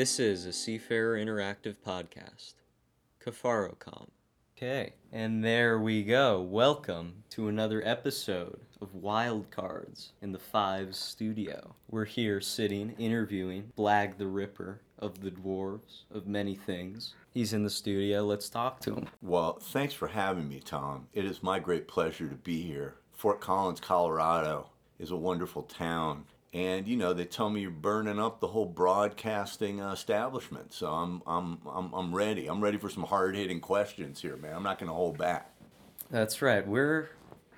This is a Seafarer Interactive podcast. Kafarocom. Okay, and there we go. Welcome to another episode of Wild Cards in the Fives studio. We're here sitting, interviewing Blag the Ripper of the Dwarves, of many things. He's in the studio. Let's talk to him. Well, thanks for having me, Tom. It is my great pleasure to be here. Fort Collins, Colorado is a wonderful town. And you know they tell me you're burning up the whole broadcasting establishment, so I'm I'm I'm I'm ready. I'm ready for some hard hitting questions here, man. I'm not going to hold back. That's right. We're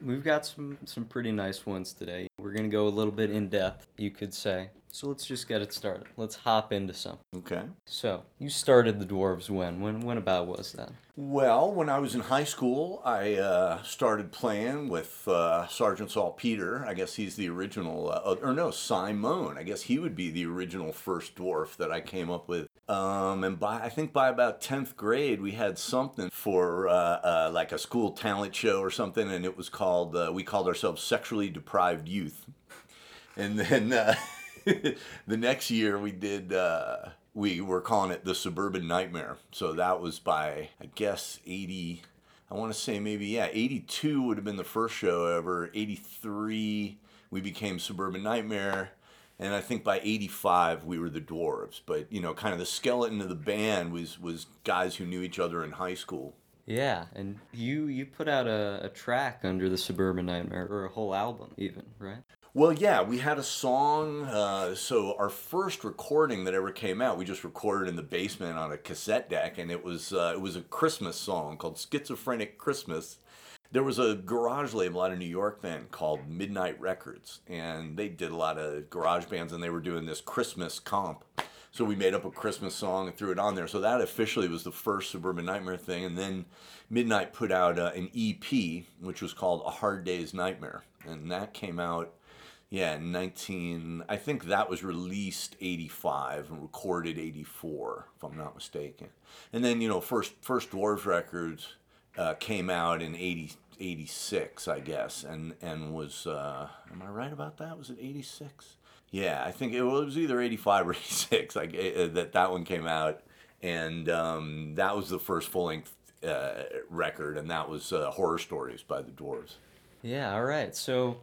we've got some some pretty nice ones today. We're gonna go a little bit in depth, you could say. So let's just get it started. Let's hop into some. Okay. So you started the dwarves when? When when about was that? Well, when I was in high school, I uh, started playing with uh, Sergeant Saltpeter. I guess he's the original, uh, or no, Simone. I guess he would be the original first dwarf that I came up with. Um, and by I think by about tenth grade, we had something for uh, uh, like a school talent show or something, and it was called. Uh, we called ourselves Sexually Deprived Youth. And then uh, the next year, we did. Uh, we were calling it the Suburban Nightmare. So that was by I guess eighty. I want to say maybe yeah, eighty two would have been the first show ever. Eighty three, we became Suburban Nightmare and I think by '85 we were the Dwarves. But you know, kind of the skeleton of the band was was guys who knew each other in high school. Yeah, and you you put out a, a track under the Suburban Nightmare, or a whole album even, right? Well, yeah, we had a song. Uh, so our first recording that ever came out, we just recorded in the basement on a cassette deck, and it was uh, it was a Christmas song called "Schizophrenic Christmas." There was a garage label out of New York then called Midnight Records, and they did a lot of garage bands, and they were doing this Christmas comp. So we made up a Christmas song and threw it on there. So that officially was the first Suburban Nightmare thing, and then Midnight put out uh, an EP, which was called A Hard Day's Nightmare, and that came out yeah, 19. I think that was released 85 and recorded 84, if I'm not mistaken. And then, you know, first first Dwarves Records uh, came out in 80, 86, I guess, and and was uh, am I right about that? Was it 86? Yeah, I think it was either 85 or 86. Like uh, that that one came out, and um, that was the first full length uh, record, and that was uh, Horror Stories by the Dwarves. Yeah. All right. So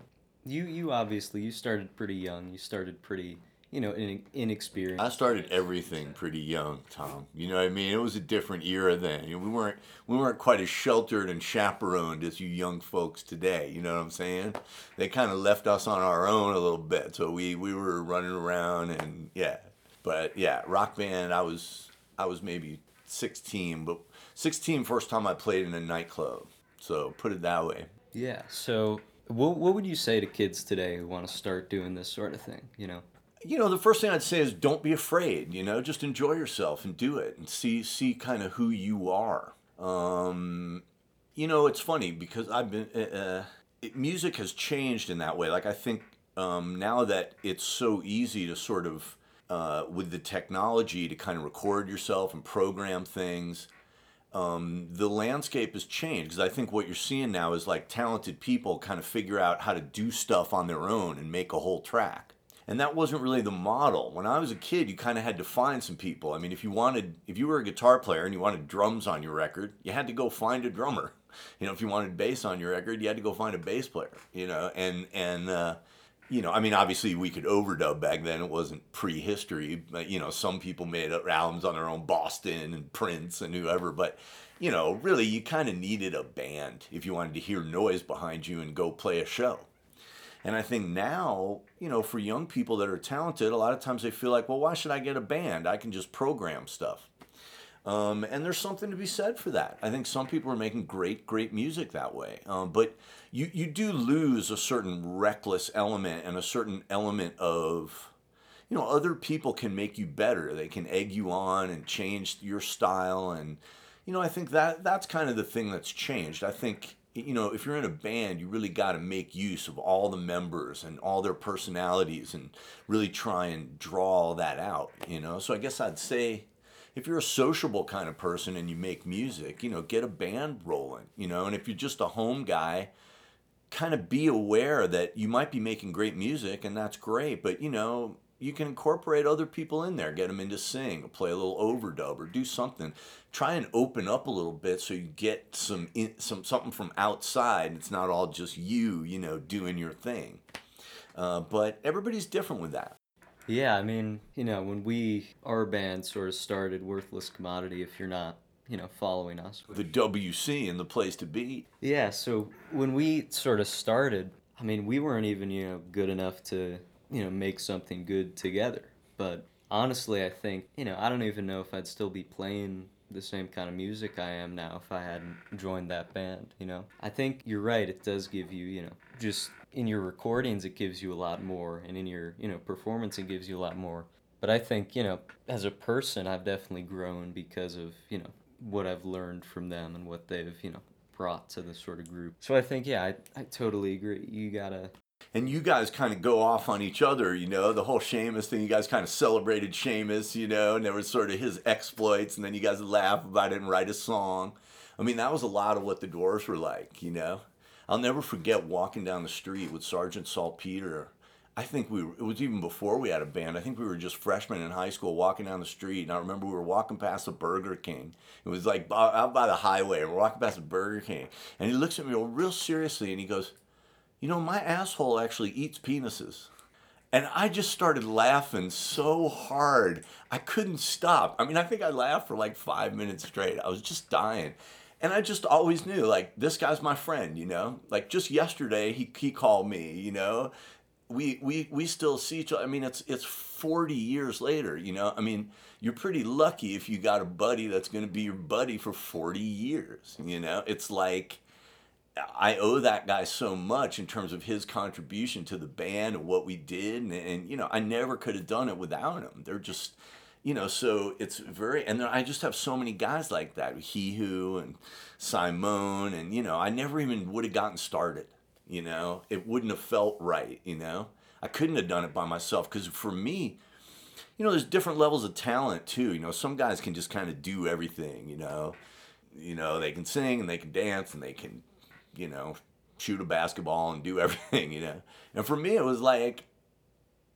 you you obviously you started pretty young. You started pretty you know in, inexperienced. I started everything pretty young, Tom. You know what I mean? It was a different era then. You know, we weren't we weren't quite as sheltered and chaperoned as you young folks today. You know what I'm saying? They kind of left us on our own a little bit, so we we were running around and yeah. But yeah, rock band. I was I was maybe 16, but 16 first time I played in a nightclub. So put it that way. Yeah. So what, what would you say to kids today who want to start doing this sort of thing? You know, you know, the first thing I'd say is don't be afraid. You know, just enjoy yourself and do it, and see see kind of who you are. Um, you know, it's funny because I've been uh, uh, it, music has changed in that way. Like I think um, now that it's so easy to sort of uh, with the technology to kind of record yourself and program things um, the landscape has changed because I think what you're seeing now is like talented people kind of figure out how to do stuff on their own and make a whole track. And that wasn't really the model. When I was a kid, you kind of had to find some people. I mean, if you wanted, if you were a guitar player and you wanted drums on your record, you had to go find a drummer. You know, if you wanted bass on your record, you had to go find a bass player. You know, and and uh, you know, I mean, obviously we could overdub back then. It wasn't prehistory. But, you know, some people made albums on their own, Boston and Prince and whoever. But, you know, really, you kind of needed a band if you wanted to hear noise behind you and go play a show. And I think now, you know, for young people that are talented, a lot of times they feel like, well, why should I get a band? I can just program stuff. Um, and there's something to be said for that. I think some people are making great, great music that way. Um, but you, you do lose a certain reckless element and a certain element of, you know, other people can make you better. They can egg you on and change your style. And, you know, I think that that's kind of the thing that's changed. I think, you know, if you're in a band, you really got to make use of all the members and all their personalities and really try and draw all that out, you know. So I guess I'd say, if you're a sociable kind of person and you make music, you know, get a band rolling, you know, and if you're just a home guy, kind of be aware that you might be making great music and that's great, but you know, you can incorporate other people in there, get them into sing, play a little overdub, or do something. Try and open up a little bit so you get some in, some something from outside. It's not all just you, you know, doing your thing. Uh, but everybody's different with that. Yeah, I mean, you know, when we our band sort of started, worthless commodity. If you're not, you know, following us, The WC and the place to be. Yeah, so when we sort of started, I mean, we weren't even, you know, good enough to, you know, make something good together. But honestly, I think, you know, I don't even know if I'd still be playing the same kind of music I am now if I hadn't joined that band, you know. I think you're right, it does give you, you know, just in your recordings it gives you a lot more and in your, you know, performance it gives you a lot more. But I think, you know, as a person I've definitely grown because of, you know, what I've learned from them and what they've, you know, brought to the sort of group. So I think, yeah, I, I totally agree. You gotta. And you guys kind of go off on each other, you know, the whole Seamus thing. You guys kind of celebrated Seamus, you know, and there was sort of his exploits, and then you guys laugh about it and write a song. I mean, that was a lot of what the Doors were like, you know. I'll never forget walking down the street with Sergeant Saltpeter. I think we were, it was even before we had a band. I think we were just freshmen in high school walking down the street. And I remember we were walking past the Burger King. It was like out by the highway. We're walking past the Burger King. And he looks at me real seriously and he goes, You know, my asshole actually eats penises. And I just started laughing so hard. I couldn't stop. I mean, I think I laughed for like five minutes straight. I was just dying. And I just always knew, like, this guy's my friend, you know? Like, just yesterday, he, he called me, you know? we we we still see each other. I mean, it's it's 40 years later, you know. I mean, you're pretty lucky if you got a buddy that's going to be your buddy for 40 years, you know. It's like I owe that guy so much in terms of his contribution to the band and what we did and, and you know, I never could have done it without him. They're just you know, so it's very, and I just have so many guys like that, He Who and Simone, and you know, I never even would have gotten started you know? It wouldn't have felt right you know? I couldn't have done it by myself because for me you know there's different levels of talent too you know? Some guys can just kind of do everything you know? You know they can sing and they can dance and they can you know shoot a basketball and do everything you know? And for me it was like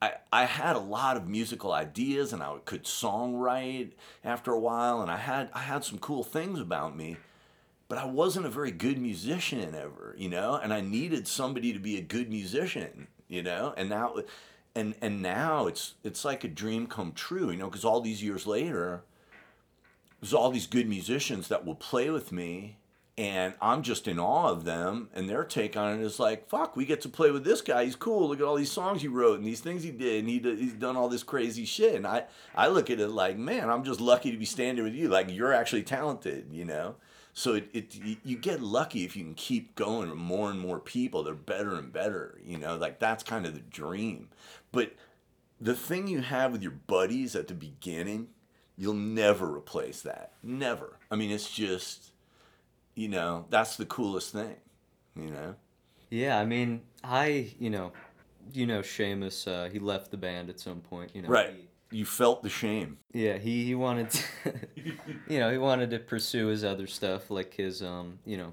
I, I had a lot of musical ideas and I could songwrite after a while and I had I had some cool things about me but I wasn't a very good musician ever, you know, and I needed somebody to be a good musician, you know, and now, and and now it's it's like a dream come true, you know, because all these years later, there's all these good musicians that will play with me, and I'm just in awe of them, and their take on it is like, fuck, we get to play with this guy. He's cool. Look at all these songs he wrote and these things he did, and he he's done all this crazy shit. And I I look at it like, man, I'm just lucky to be standing with you. Like you're actually talented, you know. So it, it you get lucky if you can keep going with more and more people. They're better and better. You know, like that's kind of the dream. But the thing you have with your buddies at the beginning, you'll never replace that. Never. I mean, it's just, you know, that's the coolest thing. You know. Yeah, I mean, I you know, you know, Seamus, uh, he left the band at some point. You know. Right. He, you felt the shame. Yeah, he, he wanted to, you know, he wanted to pursue his other stuff, like his, um, you know,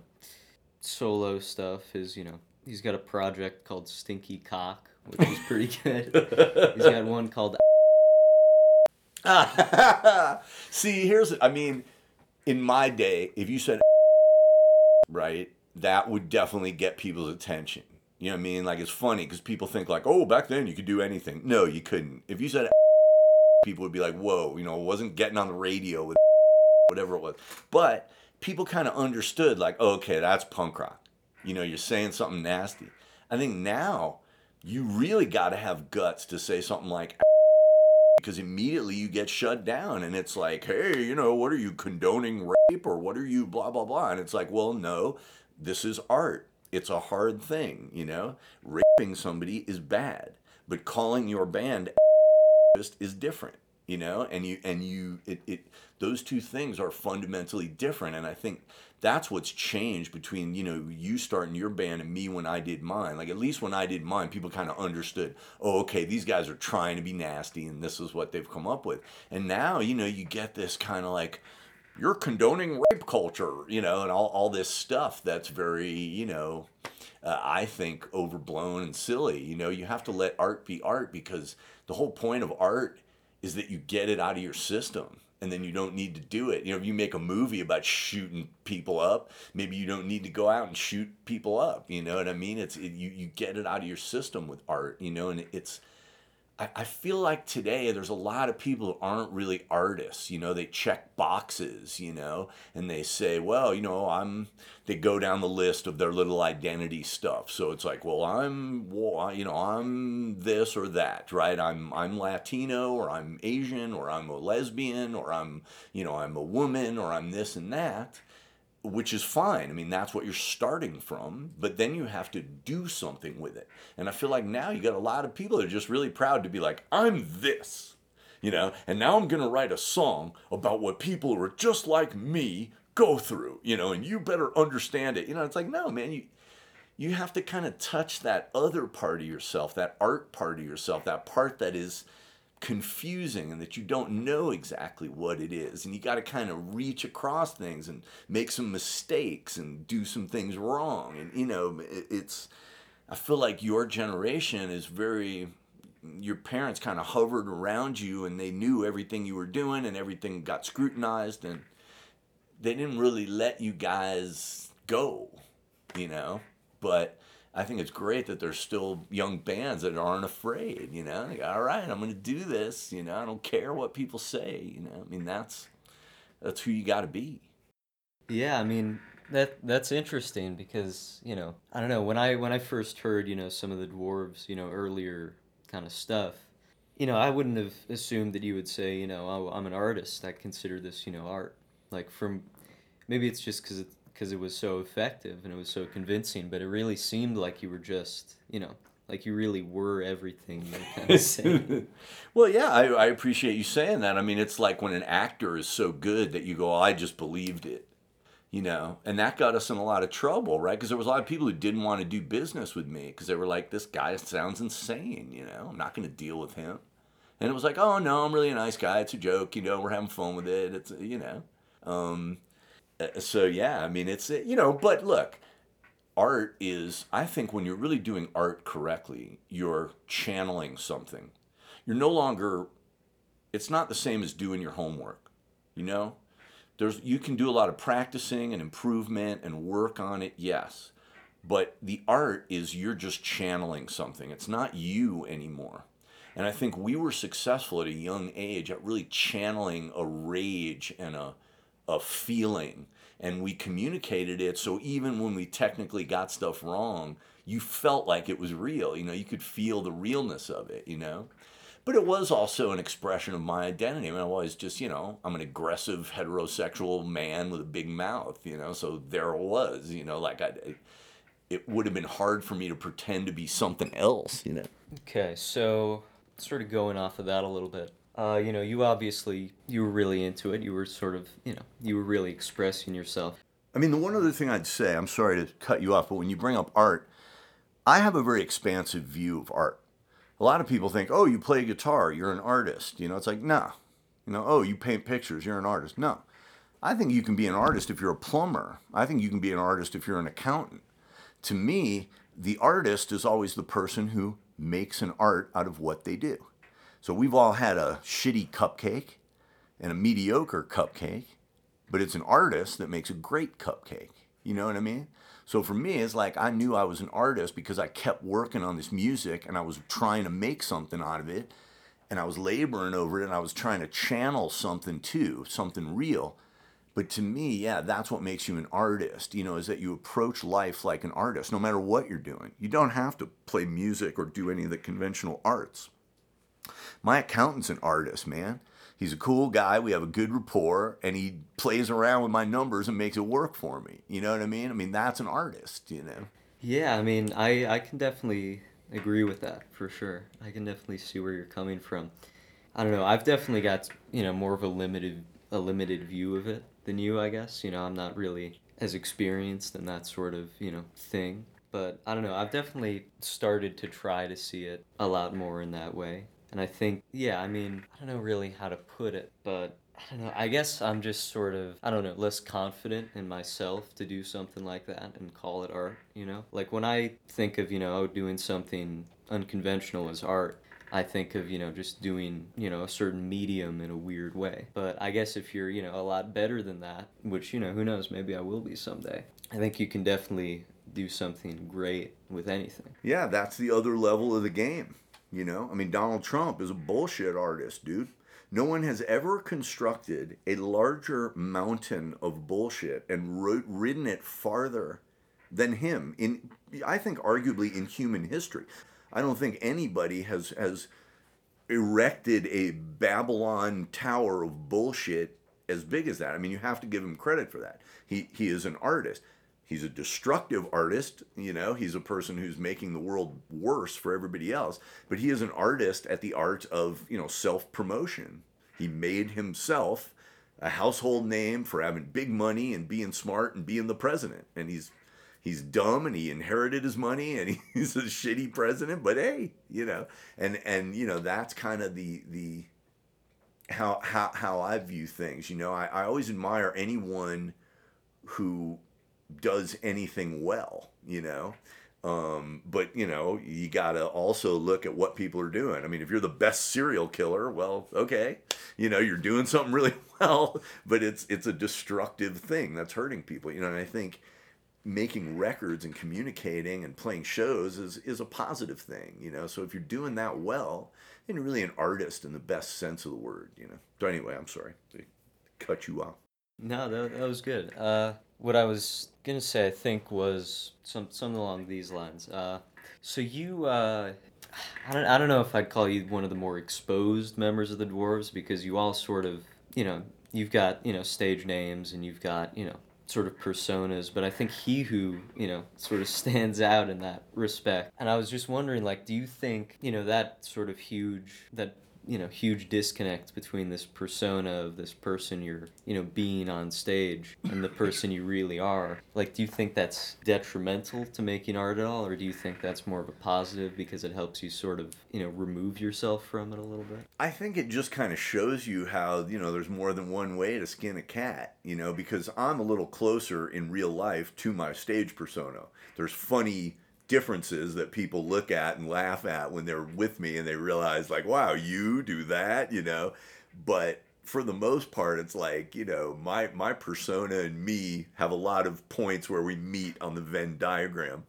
solo stuff. His, you know, he's got a project called Stinky Cock, which is pretty good. he's got one called. See, here's, I mean, in my day, if you said, right, that would definitely get people's attention. You know what I mean? Like, it's funny because people think, like, oh, back then you could do anything. No, you couldn't. If you said people would be like, whoa, you know, it wasn't getting on the radio with whatever it was. But people kind of understood, like, oh, okay, that's punk rock. You know, you're saying something nasty. I think now you really got to have guts to say something like, because immediately you get shut down and it's like, hey, you know, what are you condoning rape or what are you blah, blah, blah. And it's like, well, no, this is art. It's a hard thing, you know? Raping somebody is bad, but calling your band is different you know and you and you it, it those two things are fundamentally different. And i think that's what's changed between you know you starting your band and me when i did mine. Like at least when i did mine people kind of understood oh okay these guys are trying to be nasty and this is what they've come up with. And now you know you get this kind of like you're condoning rape culture you know and all, all this stuff that's very you know uh, I think, overblown and silly. You know, you have to let art be art because the whole point of art is that you get it out of your system and then you don't need to do it. You know, if you make a movie about shooting people up, maybe you don't need to go out and shoot people up. You know what I mean? It's it, you you get it out of your system with art. You know, and it's I, I feel like today there's a lot of people who aren't really artists. You know, they check boxes, you know, and they say, well, you know, I'm, they go down the list of their little identity stuff. So it's like, well, I'm, well, you know, I'm this or that, right? I'm, I'm Latino or I'm Asian or I'm a lesbian or I'm, you know, I'm a woman or I'm this and that which is fine. I mean, that's what you're starting from, but then you have to do something with it. And I feel like now you got a lot of people that are just really proud to be like, I'm this, you know, and now I'm going to write a song about what people who are just like me go through, you know, and you better understand it. You know, it's like, no, man, you, you have to kind of touch that other part of yourself, that art part of yourself, that part that is confusing and that you don't know exactly what it is and you got to kind of reach across things and make some mistakes and do some things wrong and you know it's i feel like your generation is very your parents kind of hovered around you and they knew everything you were doing and everything got scrutinized and they didn't really let you guys go you know? But I think it's great that there's still young bands that aren't afraid, you know. Like, all right, I'm going to do this, you know. I don't care what people say, you know. I mean, that's that's who you got to be. Yeah, I mean, that that's interesting because, you know, I don't know, when I when I first heard, you know, some of the dwarves, you know, earlier kind of stuff, you know, I wouldn't have assumed that you would say, you know, oh, I'm an artist. I consider this, you know, art. Like from maybe it's just cuz because it was so effective and it was so convincing. But it really seemed like you were just, you know, like you really were everything kind of saying. well, yeah, I, I appreciate you saying that. I mean, it's like when an actor is so good that you go, oh, I just believed it, you know, and that got us in a lot of trouble, right? Because there was a lot of people who didn't want to do business with me because they were like, this guy sounds insane, you know, I'm not going to deal with him. And it was like, oh no, I'm really a nice guy. It's a joke, you know. We're having fun with it. It's you know. Um, so yeah, I mean it's uh, you know, but look, art is I think when you're really doing art correctly, you're channeling something. You're no longer it's not the same as doing your homework. You know? There's you can do a lot of practicing and improvement and work on it, yes. But the art is you're just channeling something. It's not you anymore. And I think we were successful at a young age at really channeling a rage and a a feeling and we communicated it so even when we technically got stuff wrong you felt like it was real you know you could feel the realness of it you know? But it was also an expression of my identity. I, mean, I was just you know i'm an aggressive heterosexual man with a big mouth you know so there it was you know like i it would have been hard for me to pretend to be something else you know? Okay so sort of going off of that a little bit uh, you know, you obviously you were really into it. You were sort of, you know, you were really expressing yourself. I mean, the one other thing I'd say, I'm sorry to cut you off, but when you bring up art, I have a very expansive view of art. A lot of people think, oh, you play guitar, you're an artist. You know, it's like, no. You know, oh, you paint pictures, you're an artist. No. I think you can be an artist if you're a plumber. I think you can be an artist if you're an accountant. To me, the artist is always the person who makes an art out of what they do. So we've all had a shitty cupcake and a mediocre cupcake, but it's an artist that makes a great cupcake. You know what I mean? So for me, it's like I knew I was an artist because I kept working on this music and I was trying to make something out of it and I was laboring over it and I was trying to channel something too, something real. But to me, yeah, that's what makes you an artist, you know, is that you approach life like an artist, no matter what you're doing. You don't have to play music or do any of the conventional arts. My accountant's an artist, man. He's a cool guy. We have a good rapport, and he plays around with my numbers and makes it work for me. You know what I mean? I mean, that's an artist, you know? Yeah, I mean, I, I can definitely agree with that for sure. I can definitely see where you're coming from. I don't know. I've definitely got, you know, more of a limited a limited view of it than you, I guess. You know, I'm not really as experienced in that sort of, you know, thing. But I don't know. I've definitely started to try to see it a lot more in that way. And I think, yeah, I mean, I don't know really how to put it, but I don't know. I guess I'm just sort of, I don't know, less confident in myself to do something like that and call it art, you know? Like when I think of, you know, oh, doing something unconventional as art, I think of, you know, just doing, you know, a certain medium in a weird way. But I guess if you're, you know, a lot better than that, which, you know, who knows, maybe I will be someday, I think you can definitely do something great with anything. Yeah, that's the other level of the game. You know, I mean, Donald Trump is a mm. bullshit artist, dude. No one has ever constructed a larger mountain of bullshit and ro- ridden it farther than him in I think arguably in human history. I don't think anybody has has erected a Babylon tower of bullshit as big as that. I mean, you have to give him credit for that. He he is an artist. He's a destructive artist, you know, he's a person who's making the world worse for everybody else, but he is an artist at the art of, you know, self-promotion. He made himself a household name for having big money and being smart and being the president. And he's he's dumb and he inherited his money and he's a shitty president but hey you know and and you know that's kind of the the how how how i view things you know i, I always admire anyone who does anything well you know um, but you know you gotta also look at what people are doing i mean if you're the best serial killer well okay you know you're doing something really well but it's it's a destructive thing that's hurting people you know and i think making records and communicating and playing shows is, is a positive thing, you know. So if you're doing that well, then you're really an artist in the best sense of the word, you know. So anyway, I'm sorry to cut you off. No, that, that was good. Uh, what I was gonna say, I think, was some something along these lines. Uh, so you, uh, I don't, I don't know if I'd call you one of the more exposed members of the dwarves because you all sort of, you know, you've got you know stage names and you've got you know sort of personas, but I think he who, you know, sort of stands out in that respect. And I was just wondering, like, do you think, you know, that sort of huge, that you know huge disconnect between this persona of this person you're you know being on stage and the person you really are. Like do you think that's detrimental to making art at all or do you think that's more of a positive because it helps you sort of you know remove yourself from it a little bit? I think it just kind of shows you how you know there's more than one way to skin a cat you know because i'm a little closer in real life to my stage persona. There's funny differences that people look at and laugh at when they're with me and they realize like wow you do that you know? But for the most part it's like you know my my persona and me have a lot of points where we meet on the venn diagram.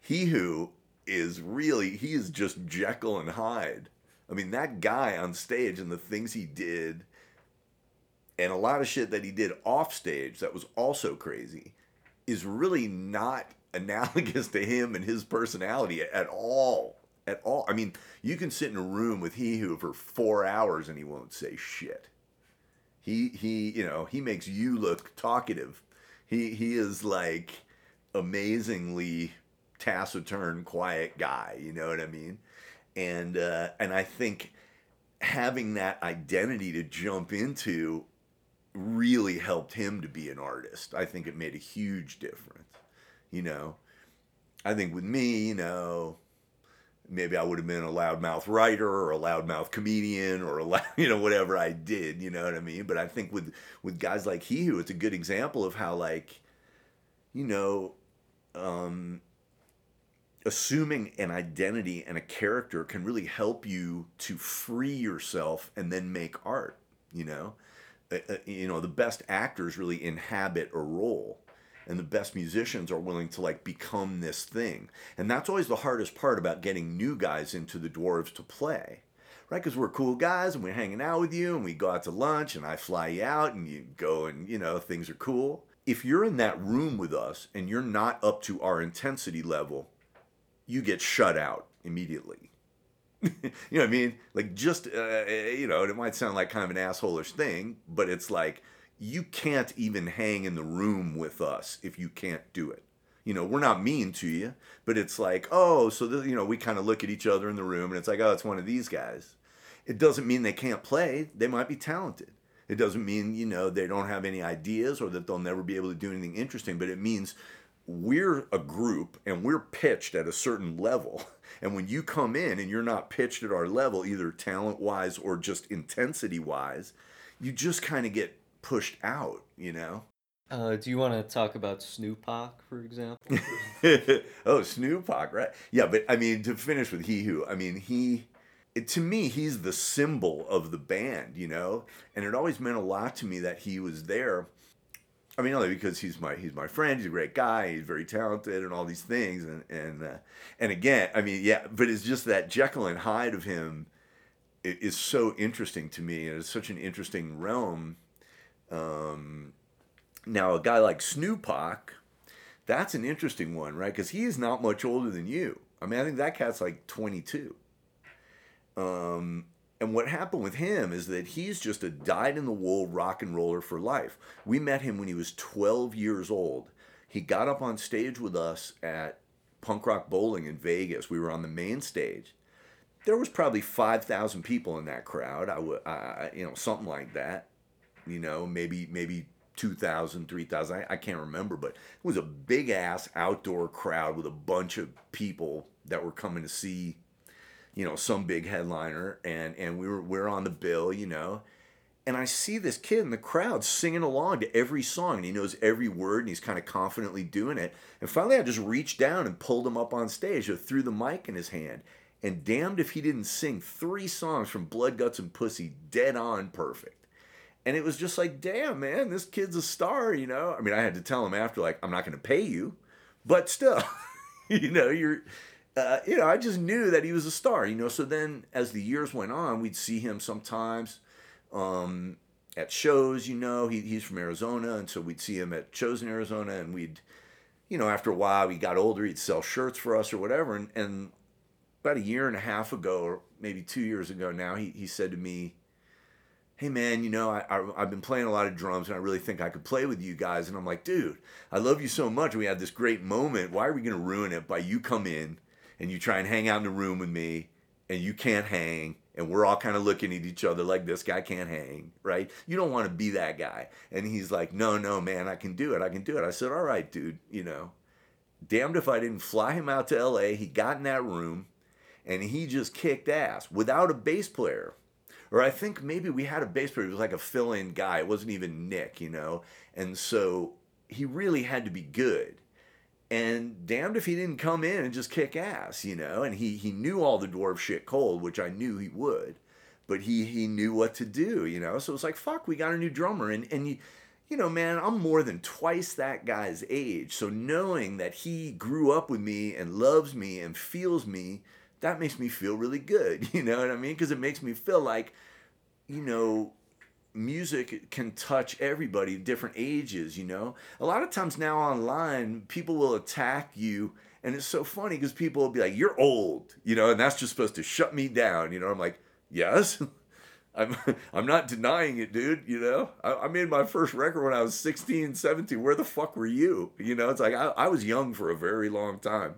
He who is really he is just jekyll and hyde. I mean that guy on stage and the things he did and a lot of shit that he did off stage that was also crazy is really not analogous to him and his personality at all. At all. I mean, you can sit in a room with he who for four hours and he won't say shit. He he, you know, he makes you look talkative. He he is like amazingly taciturn, quiet guy. You know what I mean? And uh, and I think having that identity to jump into really helped him to be an artist. I think it made a huge difference you know. I think with me, you know, maybe I would have been a loudmouth writer or a loudmouth comedian or a loud, you know whatever I did, you know what I mean. But I think with with guys like he, who it's a good example of how like, you know, um, assuming an identity and a character can really help you to free yourself and then make art. You know, uh, you know the best actors really inhabit a role and the best musicians are willing to like become this thing. And that's always the hardest part about getting new guys into the dwarves to play. Right, because we're cool guys and we're hanging out with you and we go out to lunch and I fly you out and you go and you know things are cool. If you're in that room with us and you're not up to our intensity level, you get shut out immediately. you know what I mean? Like just uh, you know, it might sound like kind of an assholeish thing, but it's like you can't even hang in the room with us if you can't do it. You know, we're not mean to you, but it's like, oh, so the, you know, we kind of look at each other in the room and it's like, oh, it's one of these guys. It doesn't mean they can't play. They might be talented. It doesn't mean, you know, they don't have any ideas or that they'll never be able to do anything interesting, but it means we're a group and we're pitched at a certain level. And when you come in and you're not pitched at our level, either talent wise or just intensity wise, you just kind of get pushed out, you know. Uh, do you want to talk about Snoop for example? oh, Snoop right? Yeah, but I mean, to finish with He Who, I mean, he, it, to me, he's the symbol of the band, you know? And it always meant a lot to me that he was there. I mean, only because he's my he's my friend. He's a great guy. He's very talented and all these things. And and uh, and again, I mean, yeah. But it's just that Jekyll and Hyde of him is so interesting to me, and it's such an interesting realm. Um, now, a guy like Snupac, that's an interesting one, right? Because he is not much older than you. I mean, I think that cat's like 22. Um, and what happened with him is that he's just a dyed in the wool rock and roller for life. We met him when he was 12 years old. He got up on stage with us at Punk Rock Bowling in Vegas. We were on the main stage. There was probably 5,000 people in that crowd. I would, you know, something like that. You know, maybe maybe 2,000, 3,000. I, I can't remember, but it was a big ass outdoor crowd with a bunch of people that were coming to see, you know, some big headliner. And, and we were, we are on the bill, you know. And I see this kid in the crowd singing along to every song, and he knows every word, and he's kind of confidently doing it. And finally, I just reached down and pulled him up on stage, or threw the mic in his hand. And damned if he didn't sing three songs from Blood, Guts, and Pussy dead on perfect and it was just like, damn, man, this kid's a star, you know. I mean, I had to tell him after, like, I'm not going to pay you, but still, you know, you're, uh, you know, I just knew that he was a star, you know. So then, as the years went on, we'd see him sometimes um, at shows, you know. He, he's from Arizona, and so we'd see him at shows in Arizona, and we'd, you know, after a while, he got older, he'd sell shirts for us or whatever. And, and about a year and a half ago, or maybe two years ago now, he, he said to me, hey man, you know, I, I, have been playing a lot of drums and I really think I could play with you guys. And I'm like, dude, I love you so much. We had this great moment. Why are we going to ruin it by you come in and you try and hang out in the room with me and you can't hang and we're all kind of looking at each other like this guy can't hang, right? You don't want to be that guy. And he's like, no, no, man, I can do it. I can do it. I said, all right, dude, you know, damned if I didn't fly him out to LA. He got in that room and he just kicked ass without a bass player or I think maybe we had a bass player who was like a fill-in guy. It wasn't even Nick, you know, and so he really had to be good. And damned if he didn't come in and just kick ass, you know. And he he knew all the dwarf shit cold, which I knew he would, but he he knew what to do, you know. So it's like fuck, we got a new drummer, and and you you know, man, I'm more than twice that guy's age. So knowing that he grew up with me and loves me and feels me that makes me feel really good. You know what I mean? Because it makes me feel like, you know, music can touch everybody, different ages, you know? A lot of times now online, people will attack you. And it's so funny because people will be like, you're old, you know, and that's just supposed to shut me down. You know, I'm like, yes. I'm, I'm not denying it, dude. You know, I, I, made my first record when I was 16, 17. Where the fuck were you? You know, it's like I, I was young for a very long time.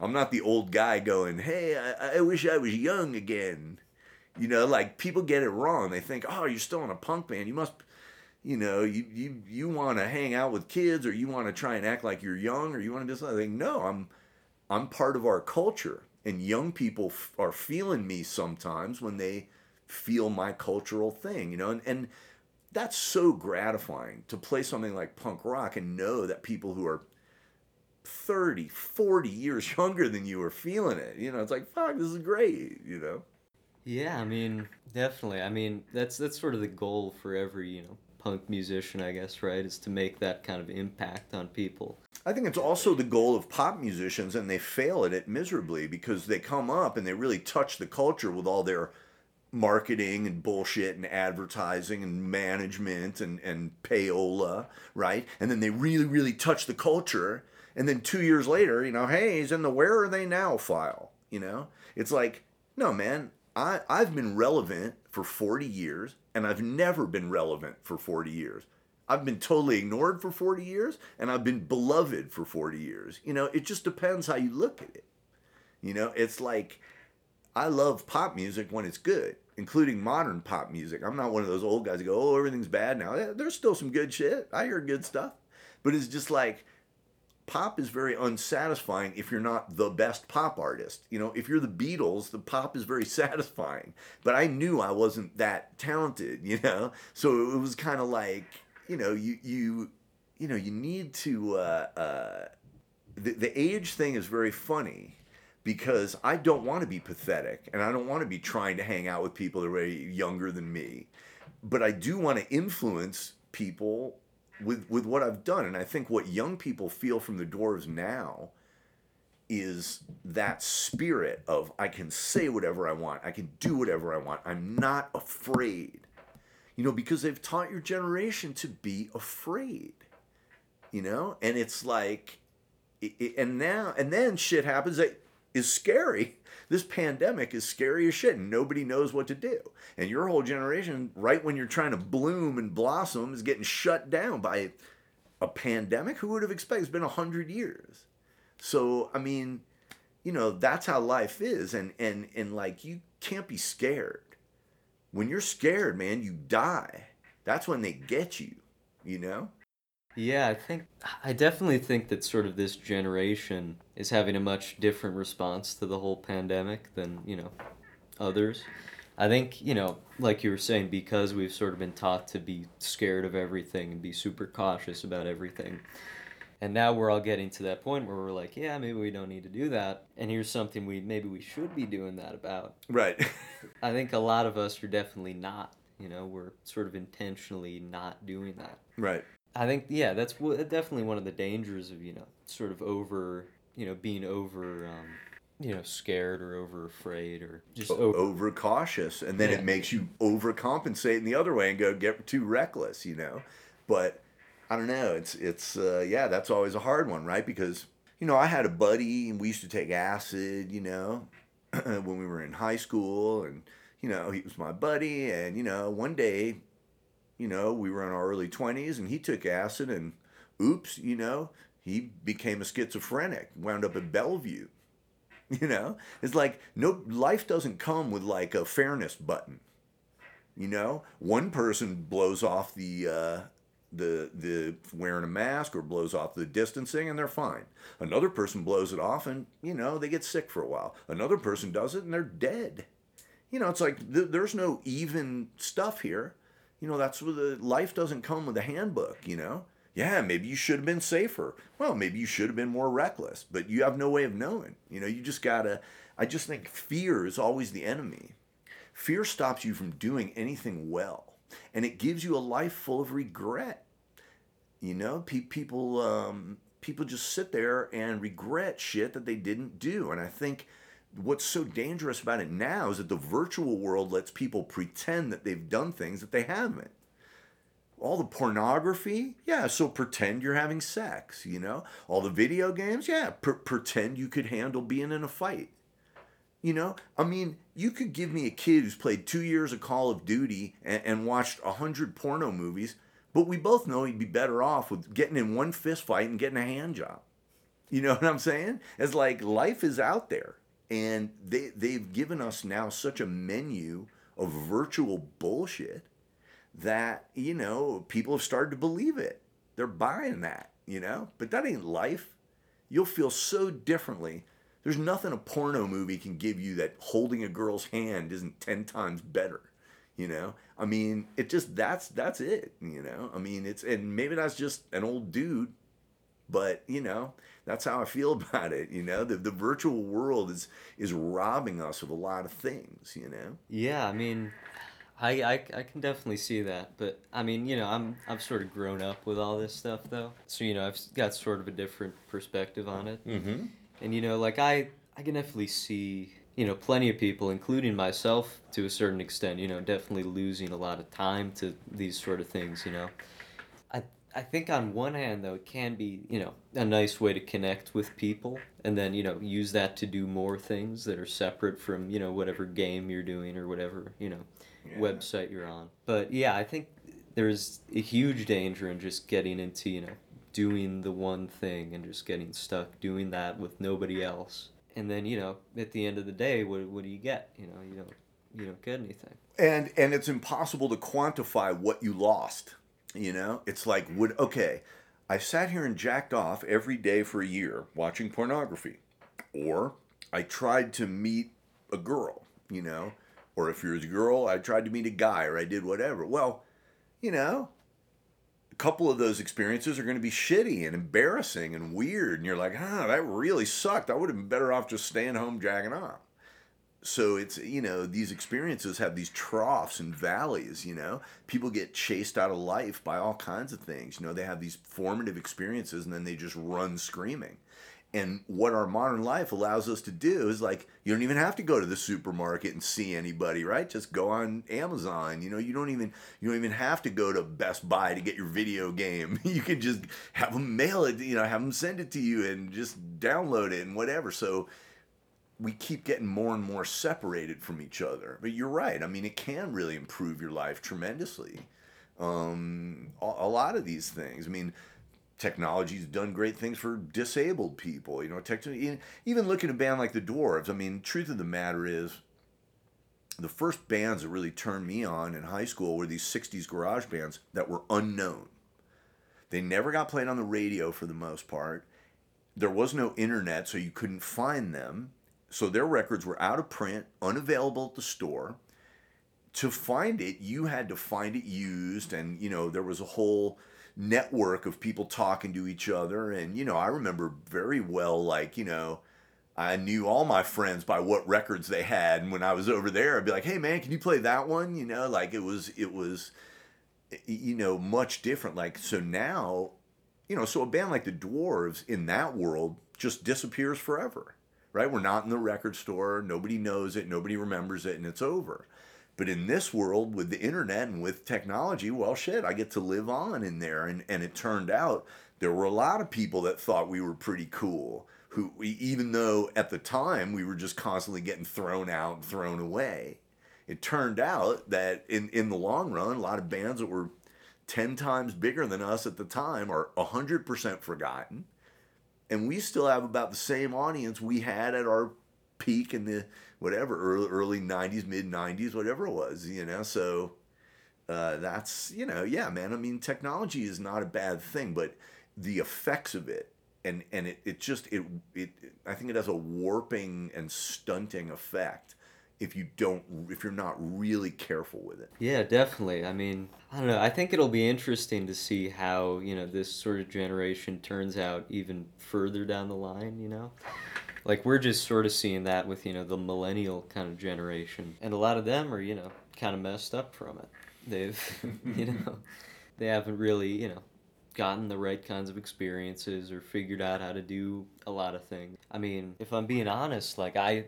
I'm not the old guy going, hey, I, I wish I was young again. You know, like people get it wrong. They think, oh, you're still in a punk band. You must, you know, you you you want to hang out with kids, or you want to try and act like you're young, or you want to do something. No, I'm I'm part of our culture, and young people f- are feeling me sometimes when they feel my cultural thing. You know, and and that's so gratifying to play something like punk rock and know that people who are 30, 40 years younger than you are feeling it. You know, it's like, fuck, this is great, you know? Yeah, I mean, definitely. I mean, that's that's sort of the goal for every, you know, punk musician, I guess, right? Is to make that kind of impact on people. I think it's also the goal of pop musicians, and they fail at it miserably because they come up and they really touch the culture with all their marketing and bullshit and advertising and management and, and payola, right? And then they really, really touch the culture and then two years later, you know, hey, he's in the where are they now file. You know, it's like, no, man, I, I've been relevant for 40 years and I've never been relevant for 40 years. I've been totally ignored for 40 years and I've been beloved for 40 years. You know, it just depends how you look at it. You know, it's like I love pop music when it's good, including modern pop music. I'm not one of those old guys who go, oh, everything's bad now. There's still some good shit. I hear good stuff. But it's just like, pop is very unsatisfying if you're not the best pop artist. You know, if you're the Beatles, the pop is very satisfying. But I knew I wasn't that talented, you know? So it was kind of like, you know, you you you know, you need to uh, uh, the, the age thing is very funny because I don't want to be pathetic and I don't want to be trying to hang out with people that are way younger than me. But I do want to influence people with with what I've done. And I think what young people feel from the Dwarves now is that spirit of I can say whatever I want, I can do whatever I want. I'm not afraid. You know, because they've taught your generation to be afraid. You know, and it's like, it, it, and now and then shit happens that is scary. This pandemic is scary as shit, and nobody knows what to do. And your whole generation, right when you're trying to bloom and blossom, is getting shut down by a pandemic. Who would have expected? It's been a hundred years. So I mean, you know, that's how life is, and and and like you can't be scared. When you're scared, man, you die. That's when they get you. You know. Yeah, I think I definitely think that sort of this generation is having a much different response to the whole pandemic than, you know, others. I think, you know, like you were saying, because we've sort of been taught to be scared of everything and be super cautious about everything. And now we're all getting to that point where we're like, yeah, maybe we don't need to do that. And here's something we maybe we should be doing that about. Right. I think a lot of us are definitely not. You know, we're sort of intentionally not doing that. Right. I think yeah, that's definitely one of the dangers of you know sort of over you know being over um, you know scared or over afraid or just over, over cautious, and then yeah. it makes you overcompensate in the other way and go get too reckless, you know. But I don't know. It's it's uh, yeah, that's always a hard one, right? Because you know I had a buddy and we used to take acid, you know, when we were in high school, and you know he was my buddy, and you know one day you know, we were in our early 20s and he took acid and oops, you know, he became a schizophrenic, wound up at Bellevue. You know, it's like no life doesn't come with like a fairness button. You know, one person blows off the uh, the the wearing a mask or blows off the distancing and they're fine. Another person blows it off and you know they get sick for a while. Another person does it and they're dead. You know, it's like th- there's no even stuff here you know, that's where the life doesn't come with a handbook, you know? Yeah, maybe you should have been safer. Well, maybe you should have been more reckless, but you have no way of knowing. You know, you just gotta, I just think fear is always the enemy. Fear stops you from doing anything well, and it gives you a life full of regret. You know, pe- people, um, people just sit there and regret shit that they didn't do. And I think what's so dangerous about it now is that the virtual world lets people pretend that they've done things that they haven't. All the pornography, yeah, so pretend you're having sex, you know? All the video games, yeah, pr- pretend you could handle being in a fight. You know, I mean, you could give me a kid who's played two years of Call of Duty and, and watched a hundred porno movies, but we both know he'd be better off with getting in one fist fight and getting a hand job. You know what I'm saying? It's like life is out there and they they've given us now such a menu of virtual bullshit that you know people have started to believe it. They're buying that you know? But that ain't life. You'll feel so differently. There's nothing a porno movie can give you that holding a girl's hand isn't 10 times better you know? I mean it just that's that's it you know? I mean it's and maybe that's just an old dude but you know that's how I feel about it. You know, the the virtual world is is robbing us of a lot of things. You know. Yeah, I mean, I, I, I can definitely see that, but I mean, you know, I'm I've sort of grown up with all this stuff though, so you know, I've got sort of a different perspective on it. Mm-hmm. And you know, like I I can definitely see you know plenty of people, including myself to a certain extent, you know, definitely losing a lot of time to these sort of things. You know, I think on one hand though it can be you know a nice way to connect with people and then you know use that to do more things that are separate from you know whatever game you're doing or whatever you know yeah. website you're on. But yeah, I think there's a huge danger in just getting into you know doing the one thing and just getting stuck doing that with nobody else. And then you know at the end of the day, what what do you get? You know you don't you don't get anything. And and it's impossible to quantify what you lost you know, it's like would okay, I sat here and jacked off every day for a year watching pornography. Or I tried to meet a girl, you know, or if you're a girl, I tried to meet a guy or I did whatever. Well, you know, a couple of those experiences are going to be shitty and embarrassing and weird. And you're like, huh, that really sucked. I would have been better off just staying home jacking off so it's you know these experiences have these troughs and valleys you know? People get chased out of life by all kinds of things you know? They have these formative experiences and then they just run screaming. And what our modern life allows us to do is like you don't even have to go to the supermarket and see anybody right? Just go on amazon you know? You don't even you don't even have to go to best buy to get your video game. You can just have them mail it you know have them send it to you and just download it and whatever. So we keep getting more and more separated from each other. But you're right. I mean, it can really improve your life tremendously. Um, a, a, lot of these things. I mean, technology's done great things for disabled people. You know, technology. Even look at a band like the Dwarves. I mean, truth of the matter is, the first bands that really turned me on in high school were these '60s garage bands that were unknown. They never got played on the radio for the most part. There was no internet, so you couldn't find them so their records were out of print, unavailable at the store. To find it, you had to find it used, and you know there was a whole network of people talking to each other. And you know, I remember very well, like you know, I knew all my friends by what records they had, and when I was over there, I'd be like, "Hey man, can you play that one?" You know, like it was it was, you know, much different. Like so now, you know, so a band like the Dwarves in that world just disappears forever right? We're not in the record store. Nobody knows it. Nobody remembers it, and it's over. But in this world, with the internet and with technology, well, shit, I get to live on in there. And, and it turned out there were a lot of people that thought we were pretty cool, who, even though at the time we were just constantly getting thrown out and thrown away. It turned out that in, in the long run, a lot of bands that were 10 times bigger than us at the time are 100% forgotten and we still have about the same audience we had at our peak in the whatever early early 90s mid 90s whatever it was you know? So uh, that's you know yeah man i mean technology is not a bad thing but the effects of it and and it, it just it, it i think it has a warping and stunting effect if you don't if you're not really careful with it. Yeah, definitely. I mean, I don't know. I think it'll be interesting to see how, you know, this sort of generation turns out even further down the line, you know. Like we're just sort of seeing that with, you know, the millennial kind of generation. And a lot of them are, you know, kind of messed up from it. They've, you know, they haven't really, you know, gotten the right kinds of experiences or figured out how to do a lot of things. I mean, if I'm being honest, like I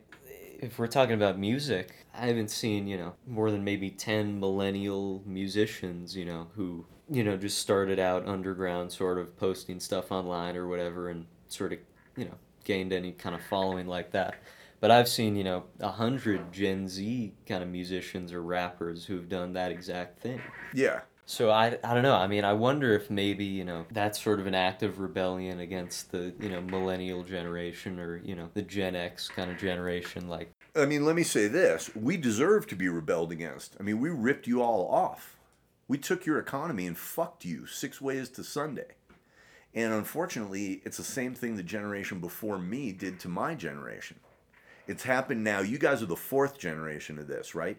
if we're talking about music, I haven't seen, you know, more than maybe 10 millennial musicians, you know, who, you know, just started out underground, sort of posting stuff online or whatever, and sort of, you know, gained any kind of following like that. But I've seen, you know, a hundred Gen Z kind of musicians or rappers who've done that exact thing. Yeah. So I, I don't know. I mean, I wonder if maybe you know that's sort of an act of rebellion against the you know millennial generation or you know the Gen X kind of generation. Like, I mean, let me say this: we deserve to be rebelled against. I mean, we ripped you all off. We took your economy and fucked you six ways to Sunday. And unfortunately, it's the same thing the generation before me did to my generation. It's happened now. You guys are the fourth generation of this, right?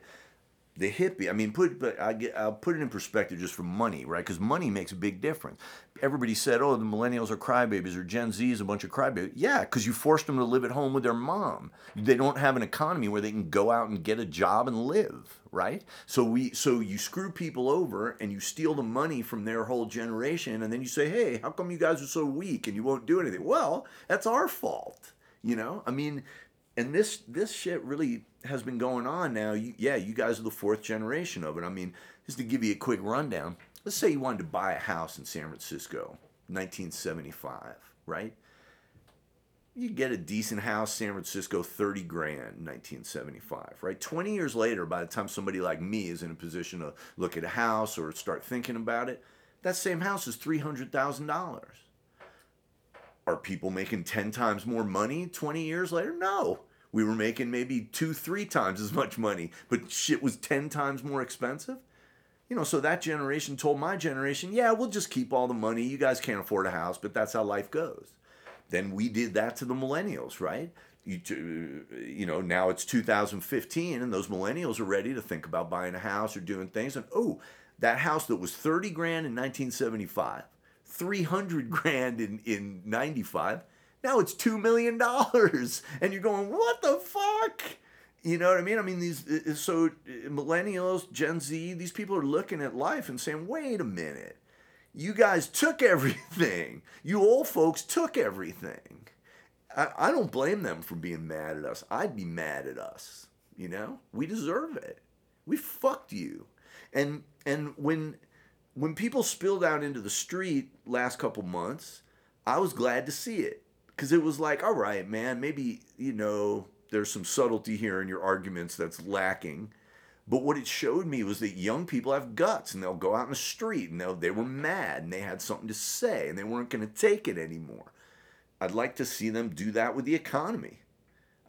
The hippie. I mean, put but I get I'll put it in perspective just for money, right? Because money makes a big difference. Everybody said, "Oh, the millennials are crybabies," or Gen Z is a bunch of crybabies. Yeah, because you forced them to live at home with their mom. They don't have an economy where they can go out and get a job and live, right? So we so you screw people over and you steal the money from their whole generation, and then you say, "Hey, how come you guys are so weak and you won't do anything?" Well, that's our fault. You know, I mean, and this this shit really has been going on now. You, yeah, you guys are the fourth generation of it. I mean, just to give you a quick rundown, let's say you wanted to buy a house in San Francisco, 1975, right? You get a decent house, San Francisco, 30 grand, 1975, right? 20 years later, by the time somebody like me is in a position to look at a house or start thinking about it, that same house is $300,000. Are people making 10 times more money 20 years later? No we were making maybe two, three times as much money, but shit was 10 times more expensive. You know, so that generation told my generation, yeah, we'll just keep all the money. You guys can't afford a house, but that's how life goes. Then we did that to the millennials, right? You, you know, now it's 2015 and those millennials are ready to think about buying a house or doing things. And oh, that house that was 30 grand in 1975, 300 grand in, in 95, now it's $2 million. And you're going, what the fuck? You know what I mean? I mean, these, uh, uh, so uh, millennials, Gen Z, these people are looking at life and saying, wait a minute. You guys took everything. You old folks took everything. I, I don't blame them for being mad at us. I'd be mad at us. You know, we deserve it. We fucked you. And and when when people spilled out into the street last couple months, I was glad to see it because it was like, all right, man, maybe you know there's some subtlety here in your arguments that's lacking. But what it showed me was that young people have guts and they'll go out in the street and they they were mad and they had something to say and they weren't going to take it anymore. I'd like to see them do that with the economy.